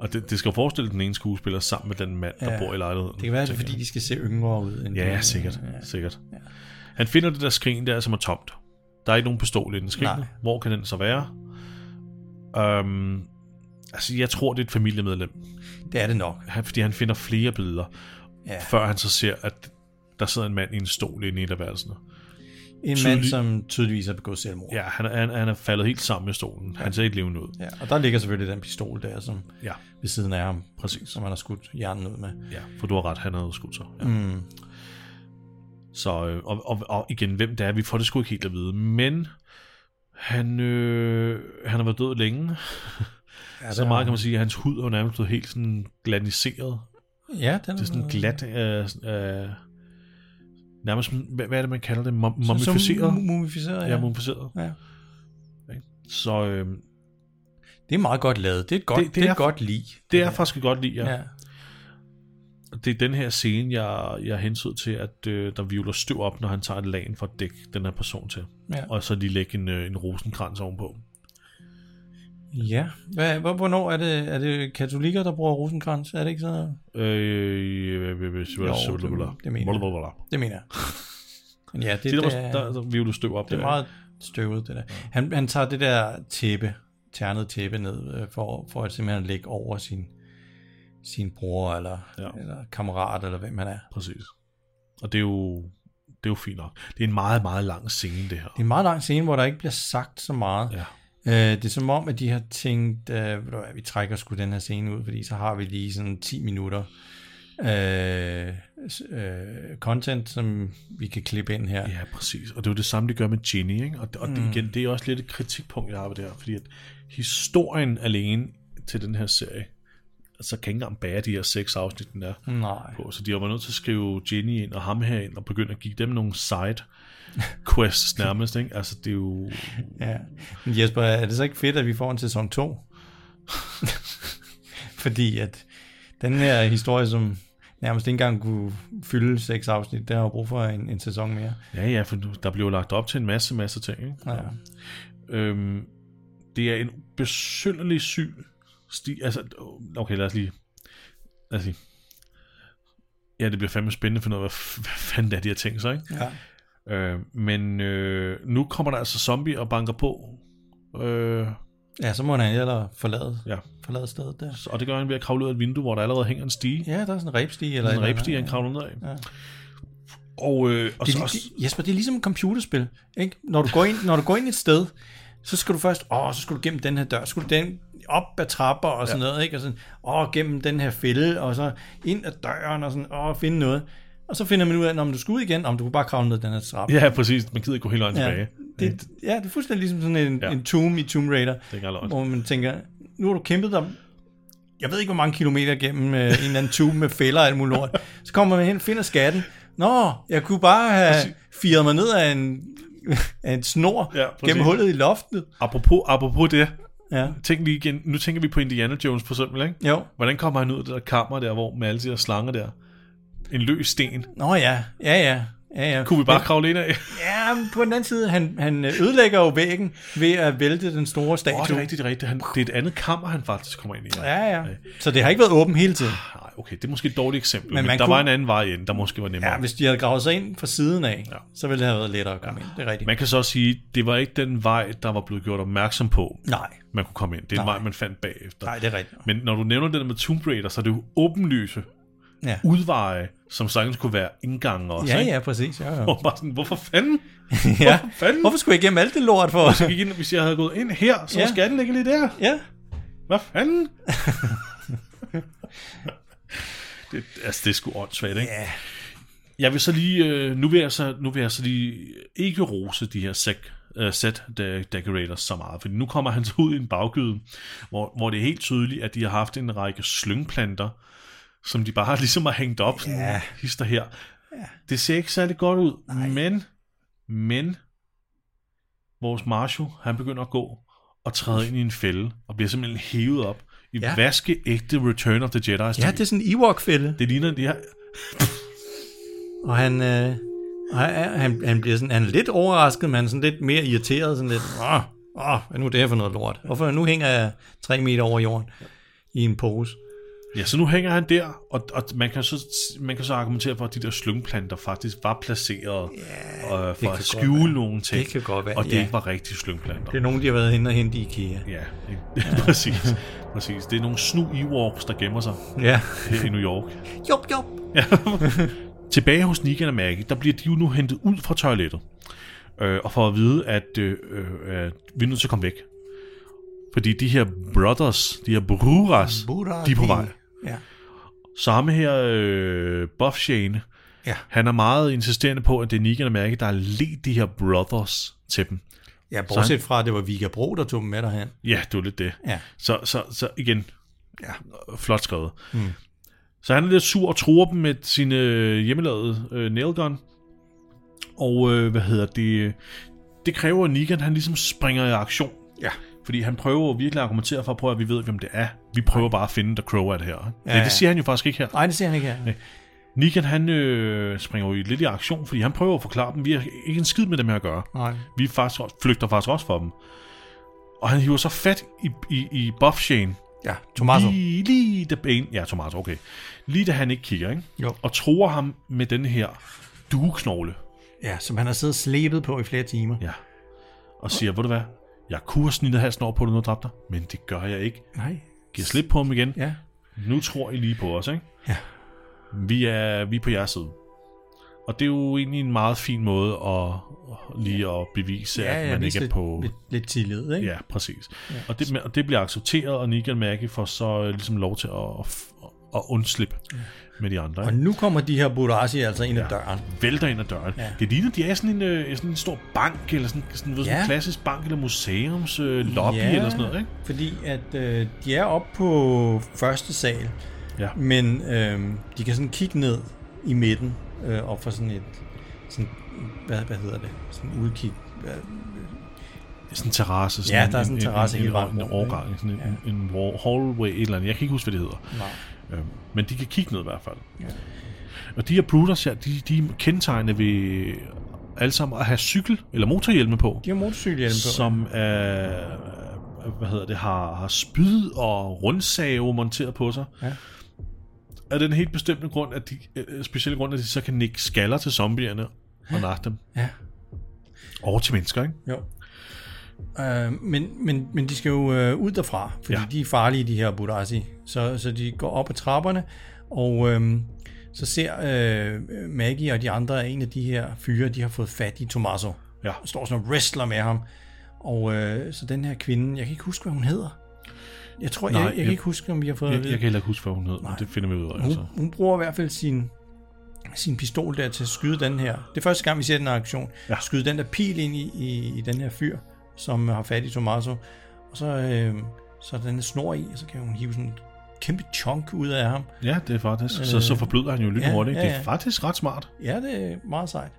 Og det, det skal forestille den ene skuespiller sammen med den mand, der Ja. bor i lejligheden. Det kan være, det er, fordi de skal se yngre ud. End Ja, de- sikkert. Ja. sikkert. Han finder det der skrin der, som er tomt. Der er ikke nogen pistol i den skrin. Nej. Hvor kan den så være? Um, altså, jeg tror, det er et familiemedlem. Det er det nok. Han, fordi han finder flere billeder, Ja. før han så ser, at der sidder en mand i en stol inde i et af værelserne. En Tydelig- mand, som tydeligvis har begået selvmord. Ja, han, er- han, han er faldet helt sammen med stolen. Han ser ikke levende ud. ja. Og der ligger selvfølgelig den pistol der, som Ja, ved siden af ham, præcis. som han har skudt hjernen ud med. Ja, for du har ret, han havde skudt sig. Ja. Mm. Så, øh, og, og, og igen, hvem det er, vi får det sgu ikke helt at vide. Men han, øh, han har været død længe. Ja, Så meget kan man sige, at hans hud er nærmest blevet helt sådan glaniseret. Ja, den Det er sådan glat, øh, øh, nærmest, hvad, hvad er det, man kalder det? Mum- Mumificeret? Mumificeret, Ja, ja. mumificeret. ja. Så øh, Det er meget godt lavet. Det er et godt, Det- det, det er er- et godt lig. det er jeg faktisk godt lide, ja. Ja. ja. Det er den her scene, jeg, jeg hensyd til, at øh, der vivler støv op, når han tager et lagen for at dække den her person til. Ja. Og så lige lægge en, øh, en rosenkrans ovenpå. Ja. Hvad, hvor- hvornår er det, er det katolikker, der bruger rosenkrans? Er det ikke sådan noget? Øh, det- det mener jeg. Det mener jeg. Ja, det, Det, der, det, er, der, der støv op det er meget støvet, det der. Han, han tager det der tæppe, ternet tæppe ned, øh, for, for at simpelthen lægge over sin, sin bror, eller, ja. eller kammerat, eller hvem han er. Præcis. Og det er jo, det er jo fint nok. Det er en meget, meget lang scene, det her. Det er en meget lang scene, hvor der ikke bliver sagt så meget. Ja. Øh, det er som om, at de har tænkt, øh, hvad, vi trækker sgu den her scene ud, fordi så har vi lige sådan 10 minutter øh, øh, content, som vi kan klippe ind her. Ja, præcis. Og det er jo det samme, de gør med Ginny, ikke? Og, og det, igen, det er også lidt et kritikpunkt, jeg har ved det her, fordi at historien alene til den her serie altså, kan ikke engang bære de her seks afsnit, den er Nej. på. Så de var nødt til at skrive Jenny ind og ham her ind og begynde at give dem nogle side quests nærmest, ikke? Altså, det er jo... Ja. Men Jesper, er det så ikke fedt, at vi får en sæson 2? Fordi at den her historie, som nærmest ikke engang kunne fylde seks afsnit, der har brug for en, en sæson mere. Ja, ja, for der bliver jo lagt op til en masse, masse ting, ikke? Ja. Øhm, det er en besynderlig syn sti, altså, okay, lad os lige, lad os lige, ja, det bliver fandme spændende for noget, hvad, hvad fanden det er, de har tænkt sig, ikke? ja. Øh, men øh, nu kommer der altså zombie og banker på, øh, Ja, så må han ellers forlade, ja, forlade stedet der. og det gør han ved at kravle ud af et vindue, hvor der allerede hænger en stige, Ja, der er sådan en rebstige. Eller en eller rebstige, han kravler ned af. Ja. Og, øh, og Det, så også, det, Jesper, det er ligesom et computerspil. Ikke? Når, du går ind, når du går ind et sted, så skal du først, åh, så skal du gennem den her dør, så skal du den op ad trapper og sådan ja. noget, ikke? Og sådan, åh, gennem den her fælde, og så ind ad døren, og sådan, åh, finde noget. Og så finder man ud af, om du skal ud igen, om du kunne bare kravle ned den her trappe. ja, præcis, man gider ikke gå hele vejen Ja, tilbage. det, ja, det er fuldstændig ligesom sådan en, Ja. en tomb i Tomb Raider, Det hvor man tænker, nu har du kæmpet dig, jeg ved ikke, hvor mange kilometer gennem øh, en eller anden tube med fælder og alt muligt lort. Så kommer man hen, finder skatten. Nå, jeg kunne bare have firet mig ned af en, af en snor Ja, præcis. gennem hullet i loftet. Apropos, apropos det, Ja, tænk lige igen, nu tænker vi på Indiana Jones på eksempel, ikke? jo. Hvordan kommer han ud af det der kammer der, hvor med alle de der slanger der? En løs sten. Nå ja, ja, ja. ja, ja. Kunne vi bare kravle ind af? Ja, men på den anden side, han, han ødelægger jo væggen ved at vælte den store statue. Åh, oh, det er rigtigt, det er rigtigt. Han, det er et andet kammer, han faktisk kommer ind i. Ja, ja. Så det har ikke været åbent hele tiden. Nej, okay, det er måske et dårligt eksempel, men, Men men der kunne- var en anden vej ind, der måske var nemmere. Ja, hvis de havde gravet sig ind fra siden af, Ja. så ville det have været lettere at komme ja. ind. Det er rigtigt. Man kan så også sige, det var ikke den vej, der var blevet gjort opmærksom på, Nej, man kunne komme ind. Det er en Nej. vej, man fandt bagefter. nej, det er rigtigt. Men når du nævner det der med Tomb Raider, så er det jo åbenlyse Ja, udveje, som sagtens kunne være indgange også. ja, ikke? ja præcis. Ja, ja. Og bare sådan, hvorfor fanden? ja. Hvorfor fanden? Hvorfor skulle jeg igennem alt det lort for? Jeg gik ind, hvis jeg havde gået ind her, så ja. Skal den ligge lige der. ja, Hvad fanden? det, altså, det er sgu åndssvagt, ikke? Ja. Jeg vil så lige, øh, nu, vil jeg så, nu vil jeg så lige ikke rose de her sec, uh, set de- decorators så meget, for nu kommer han så ud i en baggyde, hvor, hvor det er helt tydeligt, at de har haft en række slyngplanter, som de bare ligesom har hængt op, sådan Ja. hister her. Det ser ikke særlig godt ud, men, men, vores Marsho, han begynder at gå og træde ind i en fælde, og bliver simpelthen hævet op i ja. Ja. vaskeægte Return of the Jedi. ja, det er sådan en Ewok-fælde. det ligner de her... Og han, øh, han, han, han bliver sådan, han er lidt overrasket, men han er sådan lidt mere irriteret, sådan lidt, åh, åh, hvad er nu det her for noget lort? Hvorfor nu hænger jeg tre meter over jorden i en pose? Ja, så nu hænger han der, og, og man, kan så, man kan så argumentere for, at de der slyngplanter faktisk var placeret yeah, øh, for at skjule nogle ting, Det kan godt være, og det ja. ikke var rigtige slyngplanter. Det er nogen, de har været hen og hente i IKEA. Ja, ikke? præcis, præcis. Det er nogle snu Ewoks, der gemmer sig Ja. her i New York. Jop, jop. Tilbage hos Negan og Maggie, der bliver de jo nu hentet ud fra toilettet, øh, og får at vide, at øh, øh, vi er nødt til at komme væk. Fordi de her brothers, de her bruras, Buddha, de er på vej. Ja. Så ham her, øh, Buff Shane, Ja. han er meget insisterende på, at det er Negan og Maggie, der har ledt de her brothers til dem. Ja, bortset fra, at det var Vika Bro, der tog dem med derhen. Ja, det var lidt det. Ja. Så, så, så igen, Ja. flot skrevet. Mm. Så han er lidt sur og truer dem med sin øh, hjemmelavede øh, nailgun. Og øh, hvad hedder det? Det kræver, at Negan han ligesom springer i aktion. Ja. Fordi han prøver virkelig at argumentere for at prøve, at vi ved, hvem det er. Vi prøver bare at finde, der Crow er det her. Ja, Ja, det, siger han jo faktisk ikke her. Nej, det ser han ikke her. Negan han øh, springer jo lidt i aktion, fordi han prøver at forklare dem, vi har ikke en skid med dem her at gøre. Nej. Vi faktisk flygter faktisk også for dem. Og han hiver så fat i, i, i Buff Shane. Ja, Tomato. Lige, lige da ben, ja, Tomato, okay. Lige da han ikke kigger, ikke? Jo. Og tror ham med den her dueknogle. Ja, som han har siddet og slæbet på i flere timer. Ja. Og siger, ved du hvad? Jeg kunne have snittet halsen over på dig, når dræbte dig, men det gør jeg ikke. Nej. Giv slip på ham igen. Ja. Nu tror I lige på os, ikke? Ja. Vi er, vi er på jeres side. Og det er jo egentlig en meget fin måde at, lige at bevise, Ja, at ja, man vise ikke er lidt, på... lidt, lidt tillid, ikke? Ja, præcis. Ja. Og, det, og det bliver accepteret, og Negan Maggie får så øh, ligesom lov til at, at, at undslippe med de andre. Og nu kommer de her Burasi altså ind ad døren. Vælter ind ad døren. Ja. Det ligner, de er sådan en, øh, sådan en stor bank, eller sådan, sådan, ved, sådan Ja. en klassisk bank, eller museums øh, lobby, eller sådan noget. Ikke? Fordi at øh, de er oppe på første sal, Ja. men øh, de kan sådan kigge ned i midten, øh, op for sådan et, sådan, hvad, hvad hedder det, sådan en udkig. Hvad, Sådan en terrasse. Ja, der er sådan en terrasse en, hele en, vejen en, overgang, sådan en, en, en wall- hallway, et eller andet. Jeg kan ikke huske, hvad det hedder. nej. Øh, men de kan kigge ned i hvert fald. Ja. Og de her Bruters her, de, de er ved alle sammen at have cykel- eller motorhjelme på, De har motorcykelhjelm på. som er, hvad hedder det, har, har spyd og rundsave monteret på sig. Ja. Af den helt bestemte grund, at de, øh, specielle grund, at de så kan nikke skaller til zombierne og nakke dem. Ja. Over til mennesker, ikke? Jo. Øh, men, men, men de skal jo øh, ud derfra, fordi Ja. de er farlige, de her Budasi. Så, så de går op ad trapperne, og øh, så ser øh, Maggie og de andre, en af de her fyre, de har fået fat i Tommaso. Ja. står sådan og wrestler med ham. Og øh, så den her kvinde, jeg kan ikke huske, hvad hun hedder. Jeg tror, Nej, jeg, jeg, kan jeg- ikke huske, om vi har fået Jeg, jeg kan heller ikke huske, hvad hun hed, men det finder vi ud af. Hun, Altså. hun bruger i hvert fald sin, sin pistol der til at skyde den her. Det er første gang, vi ser den her aktion. Ja. Skyde den der pil ind i, i, i den her fyr, som har fat i Tommaso. Og så, øh, så er der den snor i, og så kan hun hive sådan en kæmpe chunk ud af ham. Ja, det er faktisk. Så, så forbløder han jo lidt ja, hurtigt. ja, Det er ja. faktisk ret smart. Ja, det er meget sejt.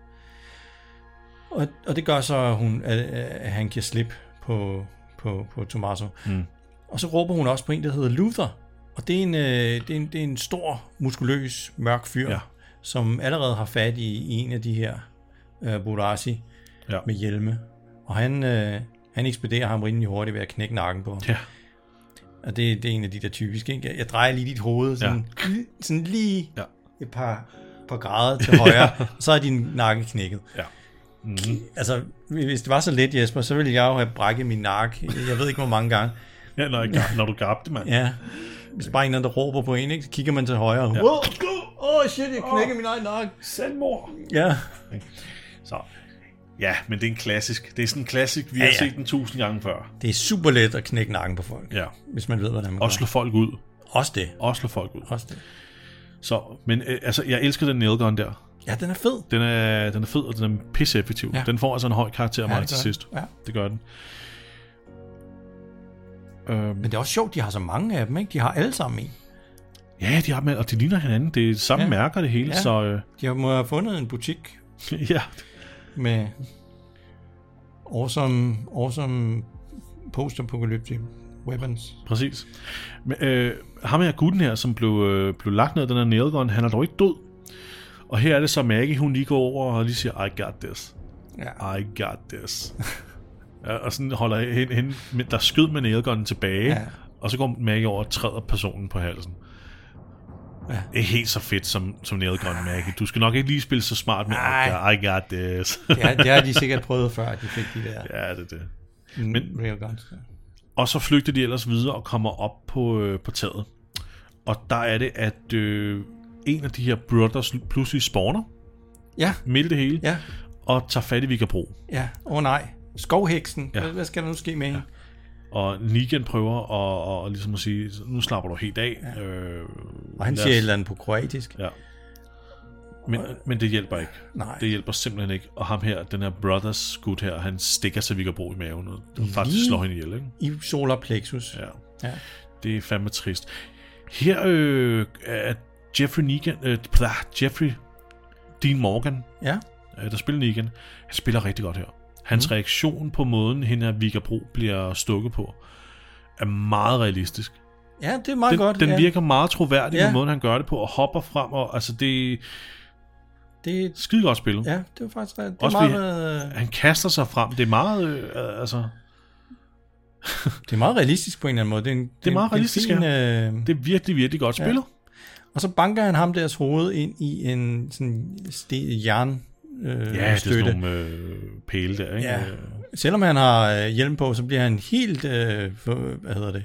Og, og det gør så, at, hun, at, at han giver slip på, på, på Tommaso. Mm. Og så råber hun også på en, der hedder Luther. Og det er en, øh, det er en, det er en stor, muskuløs, mørk fyr, Ja. ja. som allerede har fat i, i en af de her øh, Burasi Ja. med hjelme. Og han, øh, han ekspederer ham rimelig hurtigt ved at knække nakken på ham. Ja. Og det, det er en af de der typiske. Ikke? Jeg drejer lige dit hoved sådan, ja. sådan lige Ja. et par, par grader til højre, og så er din nakke knækket. Ja. Mm. Altså, hvis det var så let, Jesper, så ville jeg jo have brækket min nakke. Jeg ved ikke, hvor mange gange. ja når, jeg, når du gabte, mand. Ja. Hvis bare en der råber på en, ikke? så kigger man til højre. Åh, Ja. oh, oh, shit, jeg knækker min egen nakke. Selvmord. Ja. Så. Ja, men det er en klassisk. Det er sådan en klassik, vi Ja, har ja. set den tusind gange før. Det er super let at knække nakken på folk, Ja. hvis man ved, hvordan man Og slå folk ud. Også det. Og slå folk ud. Også det. Så, men øh, altså, jeg elsker den nailgun der. Ja, den er fed. Den er, den er fed, og den er pisse effektiv. Ja. Den får altså en høj karakter af Ja, mig det til gør sidst. Ja. Det gør den. Øhm, Men det er også sjovt, de har så mange af dem, ikke? De har alle sammen en. ja, de har med, og de ligner hinanden. Det er samme ja. Mærker det hele, ja. Så øh, De har, må have fundet en butik ja. Med awesome, awesome post-apocalyptic weapons. Præcis. Men, øh, ham her gutten her, som blev, øh, blev lagt ned af den her nailgun, han er dog ikke død. Og her er det så Maggie, hun lige går over og lige siger, I got this. Ja. I got this. ja, og sådan holder hende, hende men der skød med nailgunnen tilbage. Ja. og så går Maggie over og træder personen på halsen. Ja. Det er helt så fedt som, som nailgun, Maggie. Du skal nok ikke lige spille så smart med, Nej. I got this. Det, har, det har de sikkert prøvet før, at de fik de der ja, det er det. men, Men- railguns. Og så flygter de ellers videre og kommer op på, øh, på taget. Og der er det, at øh, en af de her brothers pludselig spawner Ja, midt det hele, ja, og tager fat i Vigabro. ja. Åh oh, nej. Skovheksen. Ja. Ja. Hvad, hvad skal der nu ske med hende? Og Negan prøver at, at, ligesom at sige, nu slapper du helt af. Ja. Øh, Og han lad siger et os- eller andet på kroatisk. Ja. Men, men det hjælper ikke. Nej. Det hjælper simpelthen ikke. Og ham her, den her brothers gut her, han stikker sig Vigabro i maven. Og Lige- faktisk slår hende ihjel, ikke? I solar plexus. Ja. ja. Det er fandme trist. Her øh, er Jeffrey Negan, øh, Jeffrey Dean Morgan, ja. øh, der spiller Negan, han spiller rigtig godt her. Hans mm. reaktion på måden, hende her Vigabro bliver stukket på, er meget realistisk. Ja, det er meget Den, godt. den ja. virker meget troværdig ja. Ja. med måden, han gør det på, og hopper frem, og altså det er Det, skide godt spillet. ja, det er faktisk det er Også meget, øh, Han kaster sig frem, det er meget, øh, altså, det er meget realistisk på en eller anden måde. Det er, en, det er meget realistisk, er fin, øh, det er virkelig, virkelig godt Ja. spillet. Og så banker han ham deres hoved ind i en sådan sten, jern øh, Ja, det er støtte. sådan nogle øh, pæle der, ikke? Ja. Selvom han har øh, hjelm på, så bliver han helt, øh, for, hvad hedder det,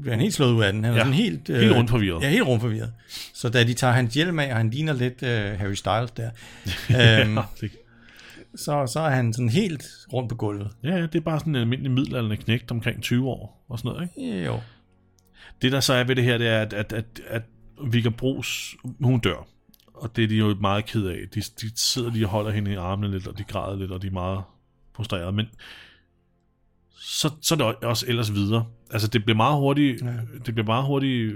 bliver han helt slået ud af den. Han er Ja, sådan helt, øh, helt rundt forvirret. Ja, helt rundt forvirret. Så da de tager hans hjelm af, og han ligner lidt øh, Harry Styles der, øhm, Ja, det, så, så er han sådan helt rundt på gulvet. ja, det er bare sådan en almindelig middelalderende knægt omkring 20 år og sådan noget, ikke? Jo. Det der så er ved det her, det er, at, at, at, at Vika Bros, hun dør. Og det er de jo meget ked af. De, de sidder lige og holder hende i armene lidt, og de græder lidt, og de er meget frustrerede. Men så, så er det også ellers videre. Altså, det bliver meget hurtigt... Ja. Det bliver meget hurtigt...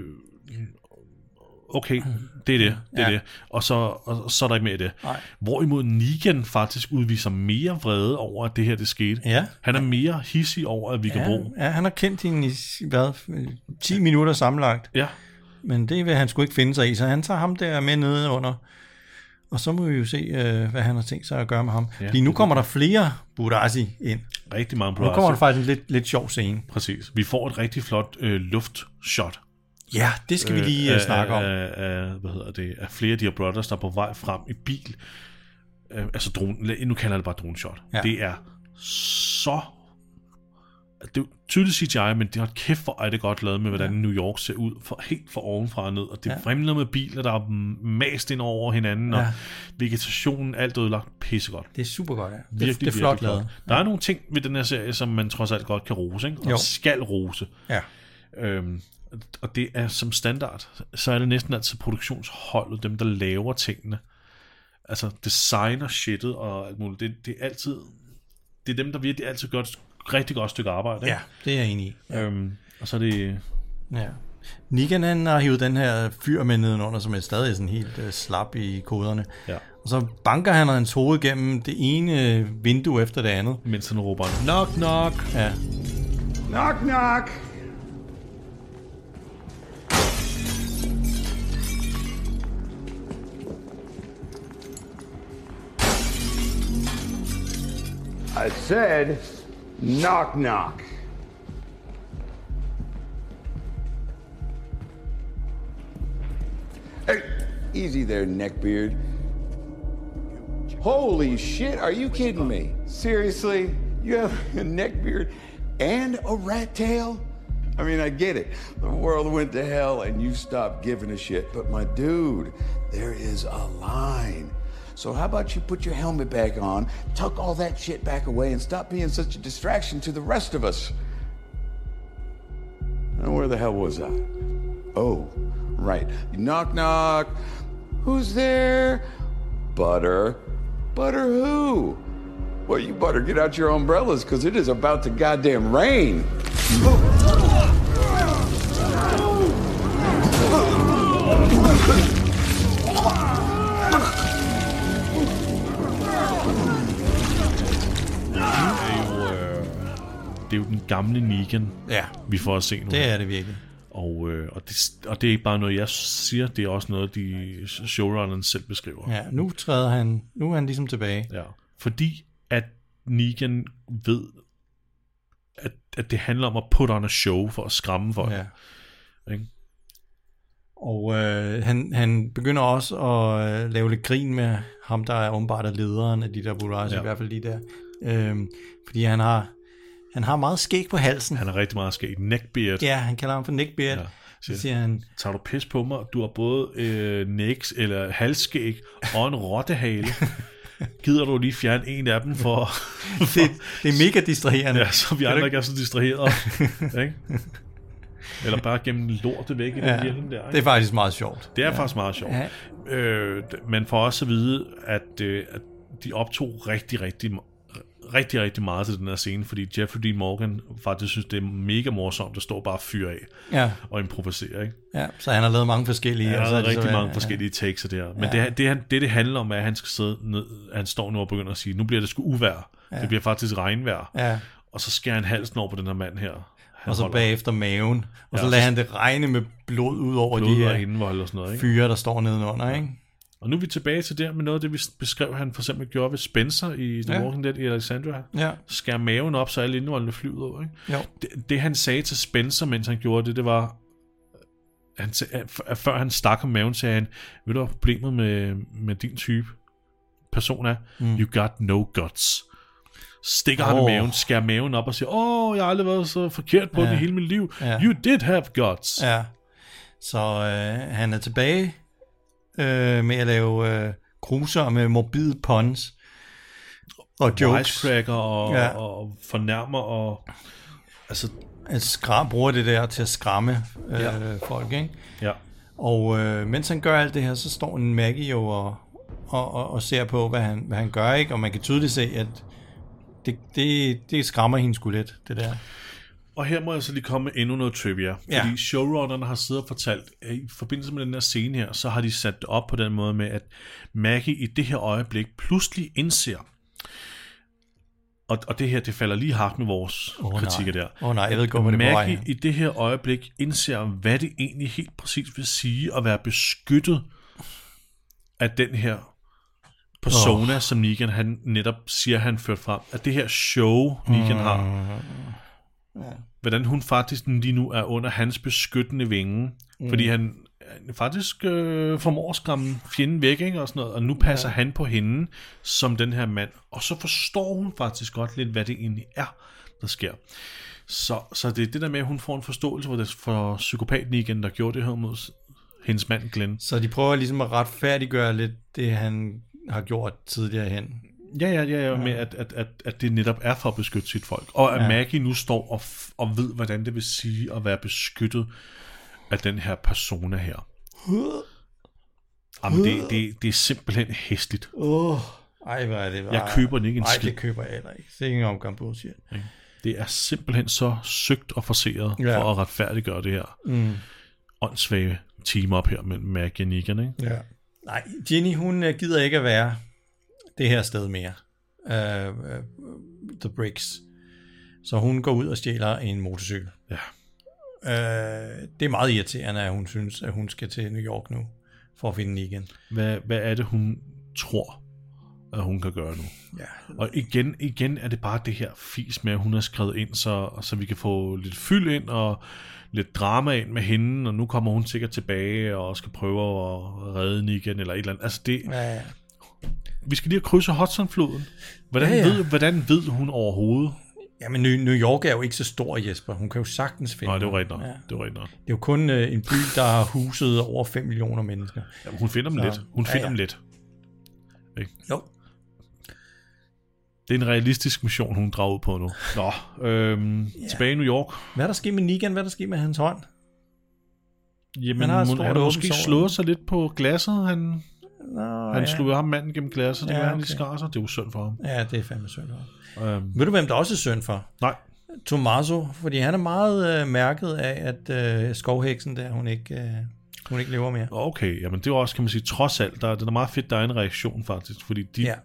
Okay, det er det. Det er Ja. det. Og så, og så er der ikke mere i det. Nej. Hvorimod Negan faktisk udviser mere vrede over, at det her det skete. Ja. Han er mere hissig over, at vi kan Ja, bruge. ja, han har kendt hende i hvad, 10 minutter sammenlagt, Ja, men det vil han sgu ikke finde sig i, så han tager ham der med nede under. Og så må vi jo se, øh, hvad han har tænkt sig at gøre med ham. Ja, Fordi nu kommer der flere Budasi ind. rigtig mange Nu kommer der faktisk en lidt, lidt sjov scene. Præcis. Vi får et rigtig flot øh, luftshot. Ja, det skal vi lige øh, snakke om. Af, af, hvad hedder det, af flere af de her brothers, der er på vej frem i bil. Øh, altså drone, nu kalder jeg det bare drone shot. Ja. Det er så... Det er tydeligt CGI, men det har kæft, hvor er det godt lavet med, hvordan New York ser ud, for, helt fra ovenfra og ned, og det Ja. vrimler med biler, der er mast ind over hinanden, og Ja. vegetationen, alt er ødelagt pissegodt. Det er super godt, ja. Det, Virkelig, det er flot lavet. Der er nogle ting ved den her serie, som man trods alt godt kan rose, ikke? og Jo. skal rose. Ja. Øhm, og det er som standard, så er det næsten altid produktionsholdet, dem der laver tingene. Altså designer shittet og alt muligt. Det, det er altid, det er dem, der virkelig altid et rigtig godt stykke arbejde. ikke? ja, det er jeg enig i. Øhm, og så er det, Ja. Negan han har hivet den her fyr med nedenunder, som er stadig sådan helt øh, slap i koderne. ja, Og så banker han hans hoved gennem det ene vindue efter det andet. mens han råber, knock, knock. Ja. Knock, knock. I said, knock, knock. Hey, easy there, neckbeard. Holy shit, are you kidding me? Seriously? You have a neckbeard and a rat tail? I mean, I get it. The world went to hell and you stopped giving a shit. But my dude, there is a line. So how about you put your helmet back on, tuck all that shit back away, and stop being such a distraction to the rest of us? And where the hell was I? Oh, right. Knock, knock. Who's there? Butter. Butter who? Well, you better get out your umbrellas because it is about to goddamn rain. Oh. Det er jo den gamle Negan, ja, vi får at se nu. det er det virkelig. Og, øh, og, det, og det er ikke bare noget, jeg siger, det er også noget, de showrunneren selv beskriver. Ja, nu træder han, nu er han ligesom tilbage. Ja. Fordi at Negan ved, at, at det handler om at put on a show for at skræmme folk. Ja. Ikke? Og øh, han, han begynder også at øh, lave lidt grin med ham, der er åbenbart er lederen af de der Burasi, Ja. i hvert fald lige der. Øhm, fordi han har, han har meget skæg på halsen. Han er rigtig meget skæg. Neckbeard. Ja, han kalder ham for neckbeard. Ja. Så siger han, Tager du pis på mig? Du har både øh, næks eller halsskæg og en rottehale. Gider du lige fjerne en af dem for... det, det er mega distraherende. ja, så vi andre ikke er så distraheret. ikke? Eller bare gennem lortet væk i den Ja, hjelm der. Ikke? det er faktisk meget sjovt. Det er ja. faktisk meget sjovt. Ja. Øh, men for os at vide, at, øh, at de optog rigtig, rigtig, rigtig, rigtig meget til den her scene, fordi Jeffrey Dean Morgan faktisk synes, det er mega morsomt at stå og bare fyre af Ja, og improvisere. Ikke? ja, så han har lavet mange forskellige. Ja, og der så er det rigtig så, mange ja, forskellige takes af det her. Men Ja. det, det, han, det, det handler om, er, at han skal sidde ned, han står nu og begynder at sige, nu bliver det sgu uvær. Ja. Det bliver faktisk regnvejr. Ja, Og så skærer han halsen over på den her mand her. Han og så holder bagefter maven. Og så Ja, lader så- han det regne med blod ud over de blod og her indvold og sådan noget. Ikke? fyre, der står nedenunder, ikke? Og nu er vi tilbage til det med noget af det, vi beskrev, han for eksempel gjorde ved Spencer i The Ja. Walking Dead i Alexandria. Ja, Skærer maven op, så alle indvoldene flyver ud. Ikke? jo. Det, det, han sagde til Spencer, mens han gjorde det, det var... Han, før han stak om maven, sagde han, ved du hvad problemet med, med din type person er? Mm. You got no guts. Stikker oh. han i maven, skærer maven op og siger, åh, oh, jeg har aldrig været så forkert på ja. Det hele mit liv. Ja. You did have guts. Ja. Så øh, han er tilbage øh, med at lave øh, cruiser med morbide puns og jokes. Og, Ja. og fornærmer og... Altså, At skram, bruger det der til at skræmme øh, Ja. folk, ikke? ja. Og øh, mens han gør alt det her, så står en Maggie jo og, og, og, og ser på, hvad han, hvad han gør, ikke? Og man kan tydeligt se, at det, det, det skræmmer hende sgu lidt, det der. Og her må jeg så lige komme med endnu noget trivia. Fordi Ja. showrunnerne har siddet og fortalt, at i forbindelse med den her scene her, så har de sat det op på den måde med, at Maggie i det her øjeblik pludselig indser, og, og det her, det falder lige hakt med vores oh, kritikker nej. der. Åh, nej, jeg ved godt, hvor det er på Maggie i det her øjeblik indser, hvad det egentlig helt præcis vil sige at være beskyttet af den her persona, oh. som Negan han netop siger, han ført frem. At det her show, Negan har, hvordan hun faktisk lige nu er under hans beskyttende vinge, mm. fordi han faktisk øh, formår at skræmme fjenden væk, ikke, og sådan noget, og nu passer ja. han på hende som den her mand, og så forstår hun faktisk godt lidt, hvad det egentlig er, der sker. Så, så det er det der med, at hun får en forståelse for, det, for psykopaten igen, der gjorde det her mod hendes mand Glenn. Så de prøver ligesom at retfærdiggøre lidt det, han har gjort tidligere hen. Ja, ja, ja, ja, med at, at, at, at det netop er for at beskytte sit folk. Og at ja. Maggie nu står og, f- og ved, hvordan det vil sige at være beskyttet af den her persona her. Jamen, det, det, det er simpelthen hæsligt. Åh, ej, hvor er det bare... Jeg køber den ikke en Ej, skid. det køber jeg heller ikke. Det er ikke en omgang bullshit. Det er simpelthen så søgt og forseret Ja. ja. for at retfærdiggøre det her Mm. åndssvage team op her med Maggie og Negan, ikke? Ja. Nej, Jenny, hun øh, gider ikke at være det her sted mere. Uh, uh, the Bricks. Så hun går ud og stjæler en motorcykel. Ja. Uh, det er meget irriterende, at hun synes, at hun skal til New York nu, for at finde Negan. Hvad, hvad er det, hun tror, at hun kan gøre nu? Ja. Og igen, igen er det bare det her fis med, at hun har skrevet ind, så, så vi kan få lidt fyld ind og lidt drama ind med hende, og nu kommer hun sikkert tilbage og skal prøve at redde Negan eller et eller andet. Altså det, Ja, ja. Vi skal lige have krydset Hudson-floden. Hvordan, Ja, ja, ja. ja. Ved, hvordan ved hun overhovedet? ja, men New York er jo ikke så stor, Jesper. Hun kan jo sagtens finde Nej, det var ham. rigtigt. Ja. Det var rigtigt. Det er jo kun øh, en by, der har huset over 5 millioner mennesker. Jamen, hun finder dem Så- lidt. Hun ja, finder ja. dem lidt. Jo. Det er en realistisk mission, hun drager ud på nu. Nå, øhm, tilbage i New York. Hvad er der sket med Negan? Hvad er der sket med hans hånd? Jamen, Han har han, har måske slået sig lidt på glasset. Han, Nå, han ja. slog ham manden gennem glasset. Det Ja, var han okay. lige skar sig. Det er jo synd for ham. Ja, det er fandme synd for. Øhm, Ved du, hvem der også er synd for? nej, Tommaso, fordi han er meget øh, mærket af, at øh, skovheksen der, hun ikke, øh, hun ikke lever mere. okay. Jamen, det var også, kan man sige, trods alt. Der, det er meget fedt, der er en reaktion faktisk. Fordi de, Ja,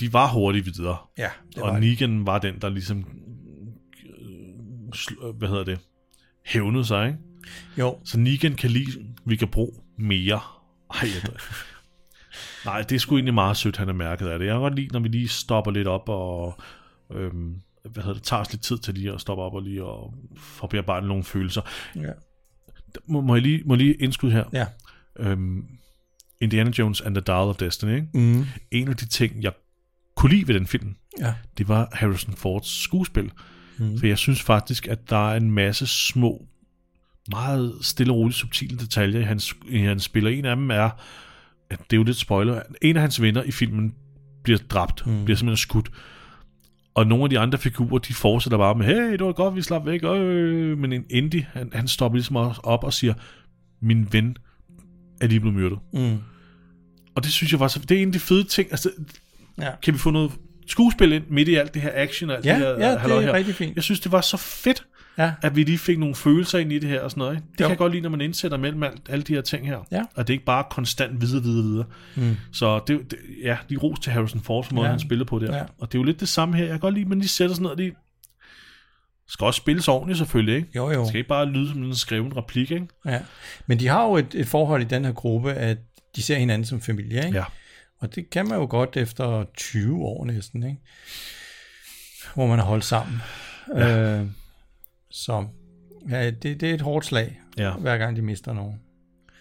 de var hurtigt videre. ja det og var det. Negan var den, der ligesom... øh, Hvad hedder det? Hævnede sig, ikke? Jo, Så Negan kan lide, vi kan bruge mere. Ej, jeg, Nej, det er sgu egentlig meget sødt, han er mærket af det. Jeg kan godt lide, når vi lige stopper lidt op og øhm, hvad hedder det, tager os lidt tid til lige at stoppe op og lige og få bearbejdet nogle følelser. ja. Må, må, jeg lige, må jeg lige indskyde her? ja. Øhm, Indiana Jones and the Dial of Destiny, ikke? Mm. En af de ting, jeg kunne lide ved den film, ja. det var Harrison Fords skuespil. Mm. For jeg synes faktisk, at der er en masse små, meget stille og roligt subtile detaljer i hans, i hans spil. Og en af dem er, det er jo lidt spoiler, en af hans venner i filmen bliver dræbt, Mm. bliver simpelthen skudt. Og nogle af de andre figurer, de fortsætter bare med, hey, det var godt, vi slap væk. Øh. Men en Indy, han, han stopper ligesom op og siger, min ven er lige blevet myrdet. Mm. Og det synes jeg var så, det er en af de fede ting. Altså, Ja. kan vi få noget skuespil ind midt i alt det her action og alt Ja, det her ja, det er her? rigtig fint. Jeg synes, det var så fedt, Ja, at vi lige fik nogle følelser ind i det her og sådan noget. Ikke? Det Jo. kan jeg godt lide, når man indsætter mellem alt, alle de her ting her. Ja. Og det er ikke bare konstant videre, videre, videre. Mm. Så det, det, ja, de ros til Harrison Ford, for måden Ja. han spiller på der. Ja. Og det er jo lidt det samme her. Jeg kan godt lide, at man lige sætter sådan noget, de skal også spilles ordentligt selvfølgelig, ikke? jo jo. Det skal ikke bare lyde som en skreven replik, ikke? Ja. Men de har jo et, et forhold i den her gruppe, at de ser hinanden som familie, ikke? Ja. Og det kan man jo godt efter 20 år næsten, ikke? Hvor man har holdt sammen. Ja. Øh, så ja, det, det er et hårdt slag, Ja. hver gang de mister nogen.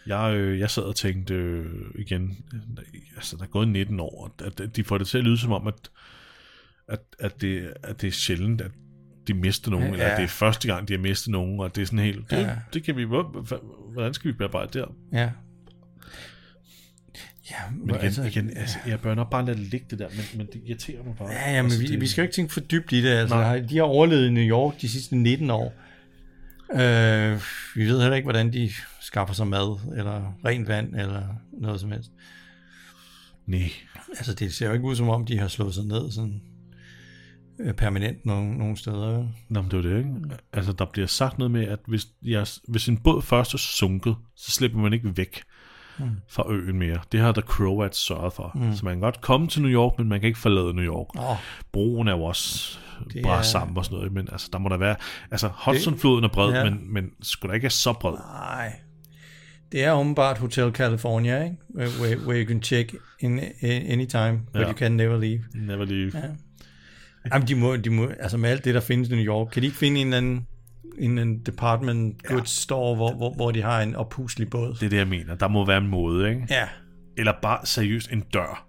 Jeg, øh, jeg sad og tænkte øh, igen, altså der er gået 19 år, at, at de får det til at lyde som om, at, at, at, det, at det er sjældent, at de mister nogen, Ja. eller at det er første gang, de har mistet nogen, og det er sådan helt, det, Ja. det kan vi, hvor- hvordan skal vi bearbejde der? Ja. Ja, Men igen, altså, igen altså, jeg bør nok bare lade det ligge det der, men, men det irriterer mig bare. Ja, ja men altså, vi, det, vi skal jo ikke tænke for dybt i det. Altså, Nej. de har overlevet i New York de sidste 19 år. Øh, vi ved heller ikke, hvordan de skaffer sig mad, eller rent vand, eller noget som helst. Nej. Altså, det ser jo ikke ud som om, de har slået sig ned sådan øh, permanent nogle, nogle steder. Nå, men det er det, ikke? Altså, der bliver sagt noget med, at hvis, jeres, hvis en båd først er sunket, så slipper man ikke væk mm. fra øen mere. Det har The Croats sørget for. Mm. Så man kan godt komme til New York, men man kan ikke forlade New York. Åh. Broen er jo også Det bare er- sammen og sådan noget, men altså, der må der være... Altså, Hudson-floden er bred, Ja. men, men skulle da ikke er så bred. Nej. Det er åbenbart Hotel California, ikke? Where, where, where you can check in, in anytime, but Ja. you can never leave. Never leave. Ja. Jamen, de må, de må, altså med alt det, der findes i New York, kan de ikke finde en eller anden, en eller anden department goods store, hvor, hvor, hvor de har en ophuslig båd? Det er det, jeg mener. Der må være en måde, ikke? Ja. Eller bare seriøst en dør.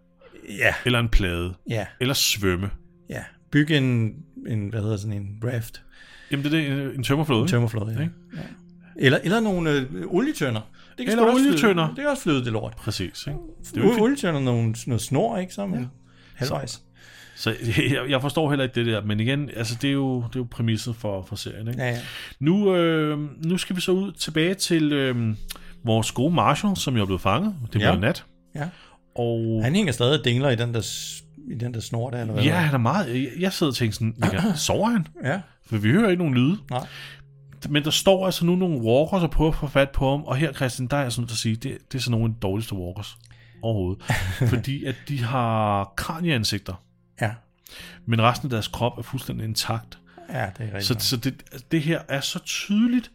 Ja. Eller en plade. Ja. Eller svømme. Ja. Bygge en, en, hvad hedder sådan en raft. Jamen, det er det, en tømmerflåde. ikke? Tømmerflåde, ja. ja. Eller, eller nogle øh, olietønder. Det Eller sgu også olietønder. Flyde. Det kan også flyde, det lort. Præcis, ikke? Det er olietønder, nogle, noget snor, ikke? Sammen ja. halvvejs. Så jeg, jeg forstår heller ikke det der, men igen, altså det er jo, det er jo præmisset for, for serien, ikke? Ja, ja. Nu, øh, nu skal vi så ud tilbage til øh, vores gode Marshall, som jo er blevet fanget. Det Ja. bliver nat. ja. Og Han hænger stadig og dingler i den der, i den der snor der, eller hvad? ja, han er meget... Jeg, jeg sidder og tænker sådan, ja, sover han? Ja. For vi hører ikke nogen lyde. Nej. Men der står altså nu nogle walkers og prøver at få fat på ham, og her, Christian, der er jeg sådan at sige, det, det er sådan nogle af de dårligste walkers overhovedet. fordi at de har kranieansigter, Ja. Men resten af deres krop er fuldstændig intakt. Ja, det er rigtigt. Så, så det, det her er så tydeligt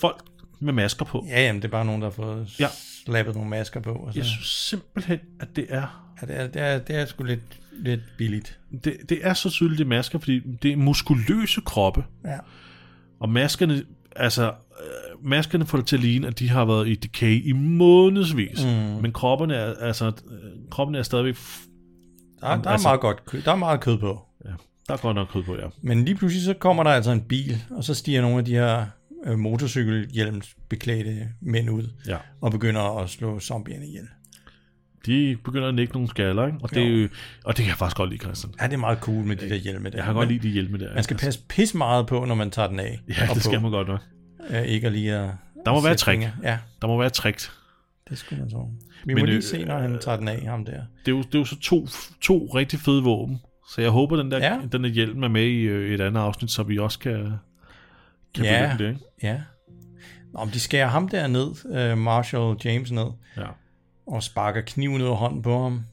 folk med masker på. Ja, jamen, det er bare nogen, der har fået Ja. slappet nogle masker på. Og så. Jeg synes simpelthen, at det er Ja, det er, det er, det er sgu lidt, lidt billigt. det, det er så tydeligt, det er masker, fordi det er muskuløse kroppe, Ja. og maskerne, altså, øh, maskerne får det til at ligne, at de har været i decay i månedsvis, mm. men kropperne er, altså, øh, kroppen er stadigvæk, Der, der, er altså- meget godt kød, der er meget kød på. ja, der er godt nok kød på, ja. Men lige pludselig så kommer der altså en bil, og så stiger nogle af de her øh, motorcykelhjelmsbeklædte mænd ud, ja. og begynder at slå zombierne ihjel. De begynder at nikke nogle skaller, ikke? Og, det, er jo, og det kan jeg faktisk godt lide, Christian. Ja, det er meget cool med de der hjelme der. Jeg har godt lide de hjelme der. Man skal ikke? passe pis meget på, når man tager den af. Ja, det skal på. man godt nok. Øh, ikke at lige at... Der må at være trick. Ja, Der må være trick. det skulle man tro. Vi Men, må lige øh, se, når han tager den af, ham der. Det er jo, det er jo så to, to rigtig fede våben. Så jeg håber, den der, Ja. den der hjelm er med i øh, et andet afsnit, så vi også kan, kan Ja. det, ikke? Ja. Nå, men de skærer ham der ned, øh, Marshall James ned, Ja. og sparker kniven ud af hånden på ham.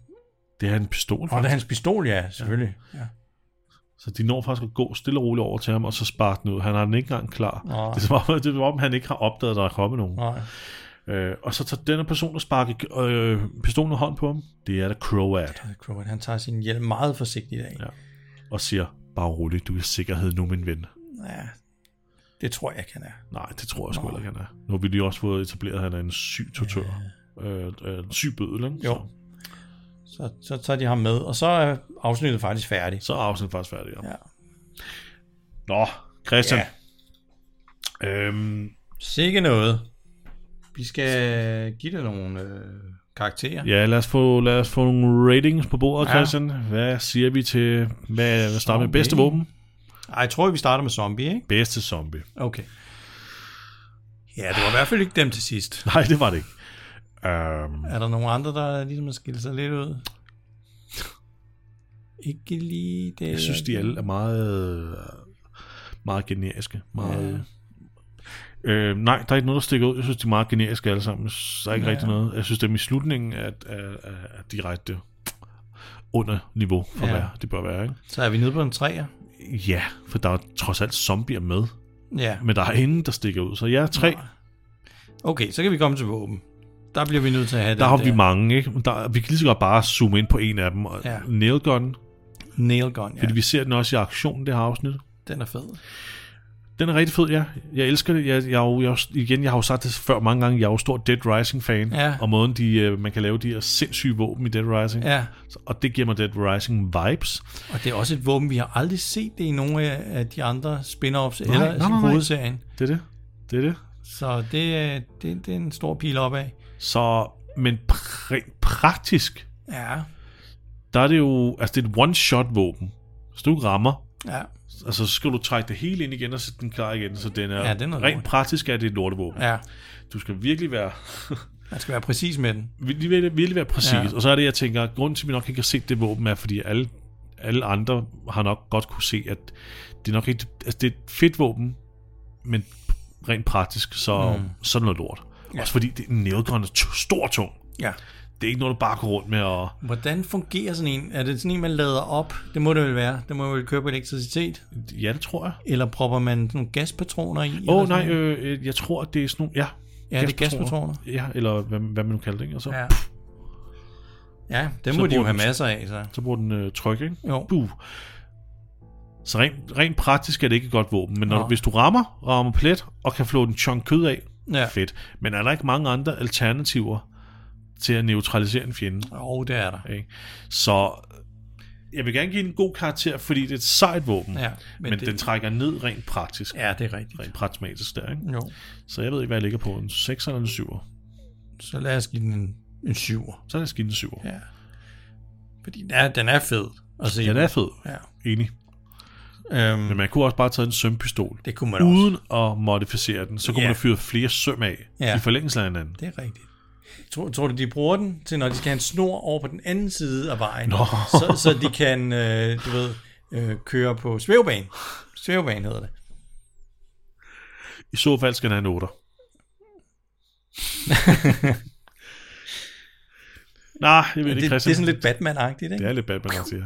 Det er en pistol, Og det faktisk. er hans pistol, ja, selvfølgelig. Ja. Så de når faktisk at gå stille og roligt over til ham, og så sparke den ud. Han har den ikke engang klar. Nej. Det er som om, det er som om han ikke har opdaget, at der er kommet nogen. Nej. Øh, og så tager denne person og sparker øh, pistolen af hånd på ham. Det er da Croat. Croat, han tager sin hjelm meget forsigtigt af. Ja. Og siger, bare roligt, du er i sikkerhed nu, min ven. Ja, det tror jeg ikke, han er. Nej, det tror jeg sgu heller ikke, han er. Nu har vi lige også fået etableret, at han er en syg tortør. Øh, øh, en syg bødel, ikke? Jo. Så, Så, så tager de ham med, og så er afsnittet faktisk færdigt. så er afsnittet faktisk færdigt, ja. Ja. Nå, Christian. Ja. Øhm, Sikke noget. Vi skal give det nogle øh, karakterer. ja, lad os, få, lad os få nogle ratings på bordet, Ja. Christian. Hvad siger vi til, hvad, hvad starter med bedste våben? Ej, jeg tror, vi starter med zombie, ikke? Bedste zombie. Okay. Ja, det var i hvert fald ikke dem til sidst. Nej, det var det ikke. Øhm, Er der nogen andre, der ligesom har skilt sig lidt ud? Ikke lige det. jeg synes, de alle er meget, meget generiske. Meget, ja. Øh, nej, der er ikke noget, der stikker ud. Jeg synes, de er meget generiske alle sammen. Der er ikke Ja. ja. rigtig noget. Jeg synes, dem i slutningen er, er, er, er direkte under niveau for, Ja. ja. hvad det bør være. Ikke? Så er vi nede på en træer. Ja, for der er trods alt zombier med. Ja. Men der er ingen, der stikker ud. Så jeg er tre. Okay, så kan vi komme til våben. Der bliver vi nødt til at have Der har vi mange, ikke? Der, vi kan lige så godt bare zoome ind på en af dem. Og Ja. ja. Nailgun, Nail gun, ja. fordi vi ser den også i aktion, det her afsnit. Den er fed. Den er rigtig fed, ja. Jeg elsker det. Jeg, jeg, jeg, igen, jeg har jo sagt det før mange gange, jeg er jo stor Dead Rising-fan. Ja. Og måden, de, øh, man kan lave de her sindssyge våben i Dead Rising. Ja, Og det giver mig Dead Rising-vibes. og det er også et våben, vi har aldrig set det i nogle af de andre spin-offs Nej, eller nej, nej, nej. hovedserien. Det er det. Det er det. Så det, er- det, det er en stor pil opad. Så, men pr- praktisk, Ja, der er det jo, altså det er et one-shot våben. Hvis du rammer, Ja, Altså, så skal du trække det hele ind igen og sætte den klar igen, så den er, Ja, den er rent lort. praktisk er det et lortevåben. ja. Du skal virkelig være, Man skal være præcis med den. virkelig, virkelig, virkelig være præcis. Ja. Og så er det, jeg tænker, grunden til, at vi nok ikke har set det våben, er, fordi alle, alle andre har nok godt kunne se, at det er nok ikke, altså det er et fedt våben, men rent praktisk, så, mm. så er det noget lort. Ja. Også fordi det er en nailgun, er stor tung. Ja. Det er ikke noget, du bare går rundt med og... Hvordan fungerer sådan en? Er det sådan en, man lader op? Det må det vel være. Det må vel køre på elektricitet. Ja, det tror jeg. Eller propper man sådan nogle gaspatroner i? Åh, oh, nej, øh, øh, jeg tror, at det er sådan nogle... Ja, Ja, det er gaspatroner. Ja, eller hvad, hvad man nu kalder det, ikke? Og så, ja. Ja. Ja, Så må de jo bruger have den- masser af, så. så bruger den øh, tryk, ikke? Jo. Buh. Så rent, rent praktisk er det ikke et godt våben, men når, Nå. du, hvis du rammer, rammer plet, og kan flå en chunk kød af, Ja. fedt. Men er der ikke mange andre alternativer til at neutralisere en fjende? Jo, det er der. Ikke? Så jeg vil gerne give den en god karakter, fordi det er et sejt våben, Ja, men, men det- den trækker ned rent praktisk. Ja, det er rigtigt. Rent pragmatisk der, ikke? Jo. Så jeg ved ikke, hvad jeg ligger på. En 6 eller en 7. Så lad os give den en, en syver. Så er det skidt en 7. Ja. Fordi den er, den er fed at se. Den er fed. Ja. Enig. Øhm, Men man kunne også bare tage en sømpistol. det kunne man også. Uden at modificere den, så kunne Ja. man have fyret flere søm af Ja. i forlængelse af hinanden. Det er rigtigt. Tror, tror du, de bruger den til, når de skal have en snor over på den anden side af vejen? Nå. Så, så de kan, øh, du ved, øh, køre på svævebane. Svævebane hedder det. I så fald skal den have 8. Nej, jeg ved Det, ikke, det, Christian. er sådan lidt Batman-agtigt, ikke? Det er lidt Batman, jeg siger.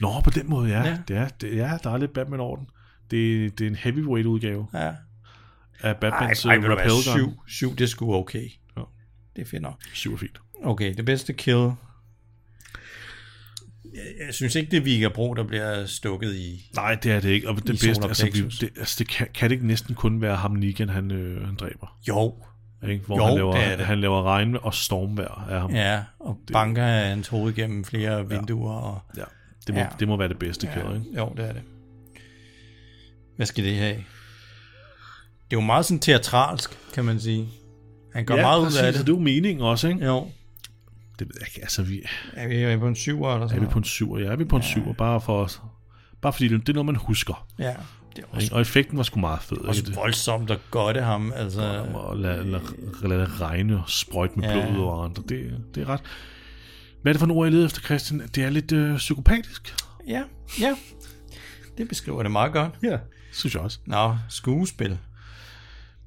Nå, på den måde, ja. Ja. ja. Det er, det, ja, der er lidt Batman over den. Det, det er en heavyweight udgave Ja. af Ej, Batmans ej, øh, du hvad, rappel gun. syv, syv, det er sgu okay. Ja. Det er fedt nok. Syv er fint. Okay, det bedste kill. Jeg, jeg synes ikke, det er Vika Bro, der bliver stukket i. Nej, det er det ikke. Og det bedste, altså, vi, det, altså det kan, kan det ikke næsten kun være ham Negan, han, øh, han dræber. Jo. Ikke? Hvor Jo, han, laver, det er det. han laver regn og stormvejr af ham. Ja, og banker hans hoved gennem flere vinduer. Og, Ja, det, må, Ja. ja. det må være det bedste ja. ikke? jo, det er det. Hvad skal det have? Det er jo meget sådan teatralsk, kan man sige. Han gør ja, meget præcis, ud af og det. det er jo meningen også, ikke? Jo. Det ved jeg ikke, altså vi, Er vi, er vi på en syver eller er sådan vi på en syver? Ja, er vi på en syver, bare for os. Bare fordi det, det er noget, man husker. Ja, det er også? Og effekten var sgu meget fed. også Ikke? Voldsomt at godte ham. Altså, og lade, lade, lade det regne og sprøjte med Ja. ja. blod og andre. Det, det er ret... Hvad er det for en ord, jeg leder efter, Christian? Det er lidt øh, psykopatisk. ja, ja. Det beskriver det meget godt. Ja. Synes jeg også. Nå, skuespil.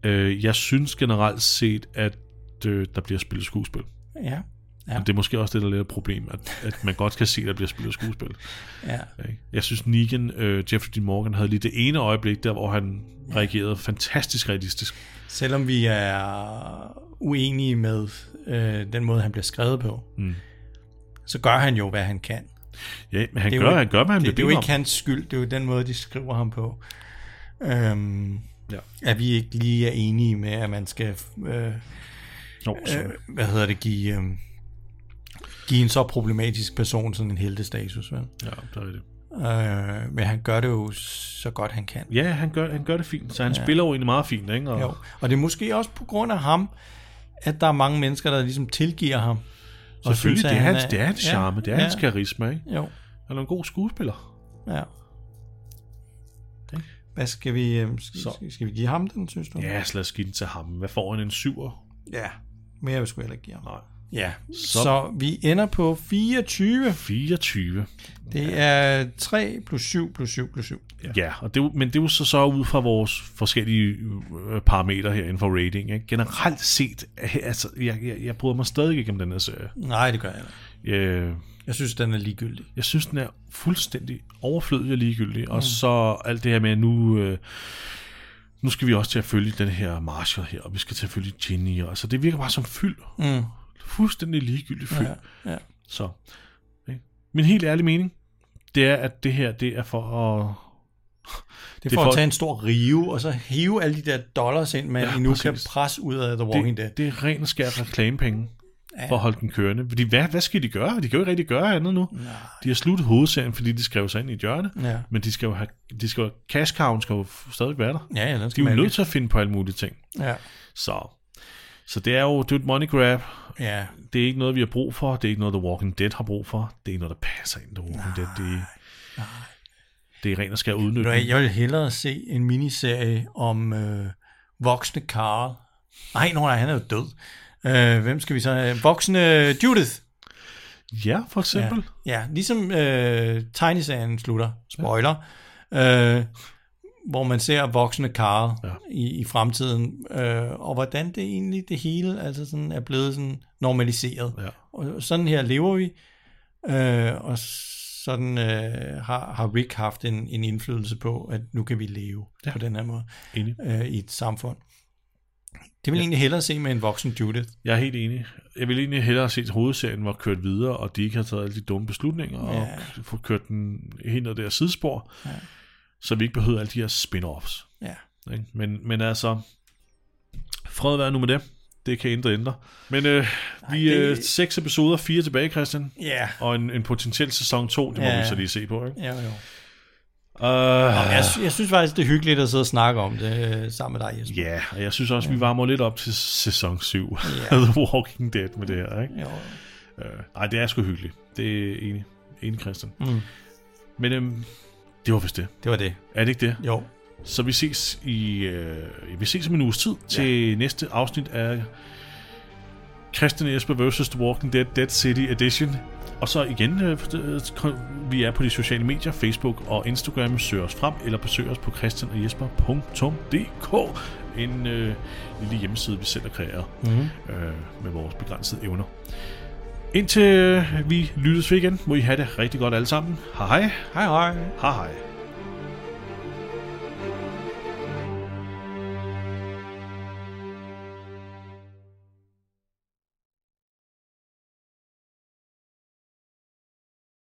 Øh, jeg synes generelt set, at øh, der bliver spillet skuespil. Ja, Ja. Men det er måske også det, der er et problem, at, at man godt kan se, at der bliver spillet skuespil. ja. Jeg synes, Negan, øh, Jeffrey Dean Morgan, havde lige det ene øjeblik, der hvor han reagerede fantastisk realistisk. Selvom vi er uenige med øh, den måde, han bliver skrevet på, Mm. så gør han jo, hvad han kan. Ja, men han Det gør, jo- han gør, hvad han det, det er bliver jo ikke hans skyld, det er jo den måde, de skriver ham på. Øhm, Ja. At vi ikke lige er enige med, at man skal øh, Nå, så, øh, hvad hedder det, give, øh, give en så problematisk person sådan en heltestatus. Vel? ja, det er rigtigt. Øh, men han gør det jo så godt, han kan. Ja, han gør, han gør det fint, så han ja. spiller jo egentlig meget fint, ikke? Og, Jo. Og det er måske også på grund af ham, at der er mange mennesker, der ligesom tilgiver ham. Og Selvfølgelig, synes, det er, han hans, det er hans ja, charme, det er ja, hans karisma, ikke? Jo, Han er en god skuespiller. ja. Hvad skal vi, øh, skal, Så. skal, vi give ham den, synes du? Ja, så lad os give den til ham. Hvad får han? En syver? ja. Mere vil sgu heller ikke give ham. Nej. Ja, så, Så- vi ender på 24. 24. Det er 3 plus 7 plus 7 plus 7. Ja, ja og det, men det er jo så, så ud fra vores forskellige øh, parametre her inden for rating. Ikke? Generelt set, øh, altså, jeg, jeg, jeg bryder mig stadig ikke om den her serie. Nej, det gør jeg ikke. Øh, Jeg synes, den er ligegyldig. jeg synes, den er fuldstændig overflødig og ligegyldig. Mm. Og så alt det her med, at nu, øh, nu skal vi også til at følge den her Marshall her, og vi skal til at følge Ginny. Og, så det virker bare som fyld. Mm. Fuldstændig ligegyldig fyld. Ja, ja. Så, ikke? Min helt ærlige mening, det er, at det her, det er for at... Det er for, at tage en stor rive, og så hive alle de der dollars ind, man Ja, ja, nu kan præcis. presse ud af The Walking Dead. det, det er ren og skær reklamepenge Ja. for at holde den kørende. Fordi hvad, hvad skal de gøre? De kan jo ikke rigtig gøre andet nu. Nej. De har sluttet hovedserien, fordi de skrev sig ind i et hjørne. Ja. Men de skal jo have, de skal cash cow skal jo stadig være der. Ja, ja, den De skal er jo nødt til at finde på alle mulige ting. Ja. Så, så det er jo det er et money grab. ja. Det er ikke noget, vi har brug for. Det er ikke noget, The Walking Dead har brug for. Det er ikke noget, der passer ind i The Walking Dead. Det, det er og skal Nå, udnytte. Jeg vil hellere se en miniserie om øh, voksne Carl. Nej, nej, han er jo død. Øh, hvem skal vi så have? Voksne Judith. Ja, for eksempel. Ja, ja ligesom øh, tegneserien slutter. Spoiler. Ja. Øh, hvor man ser voksne Carl Ja. i, i fremtiden, øh, og hvordan det egentlig det hele altså sådan er blevet sådan normaliseret. Ja. Og sådan her lever vi, øh, og sådan øh, har, har Rick haft en, en indflydelse på, at nu kan vi leve ja. på den her måde Enig. øh, i et samfund. Det vil jeg egentlig hellere se med en voksen Judith. Jeg er helt enig. Jeg vil egentlig hellere se, at hovedserien var kørt videre, og de ikke har taget alle de dumme beslutninger, og Ja. få kørt den helt ned der sidespor, Ja. så vi ikke behøver alle de her spin-offs. Ja. Ikke? Men, men altså, fred være nu med det. Det kan ændre ændre. Men øh, vi det- er seks episoder, fire tilbage, Christian. Ja. Og en, en potentiel sæson 2, det må Ja. vi så lige se på. Ikke? Ja, jo. Uh, Jeg, jeg synes faktisk, det er hyggeligt at sidde og snakke om det øh, sammen med dig, Jesper. Ja, og jeg synes også, vi varmer lidt op til sæson 7 Ja. af The Walking Dead med det her. Ikke? Jo. Uh, nej, det er sgu hyggeligt. Det er enig. Enig, Christian. Mm. Men øhm, det var vist det. Det var det. Er det ikke det? Jo. Så vi ses i øh, vi ses om en uges tid til ja. næste afsnit af Christian Esper vs. The Walking Dead Dead City Edition. Og så igen, øh, øh, vi er på de sociale medier, Facebook og Instagram. Søg os frem, eller besøg os på christianogjesper.dk En øh, lille hjemmeside, vi selv har kreeret Mm-hmm. øh, med vores begrænsede evner. Indtil øh, vi lyttes ved igen, må I have det rigtig godt alle sammen. Hej hej. Hej hej. Hej hej.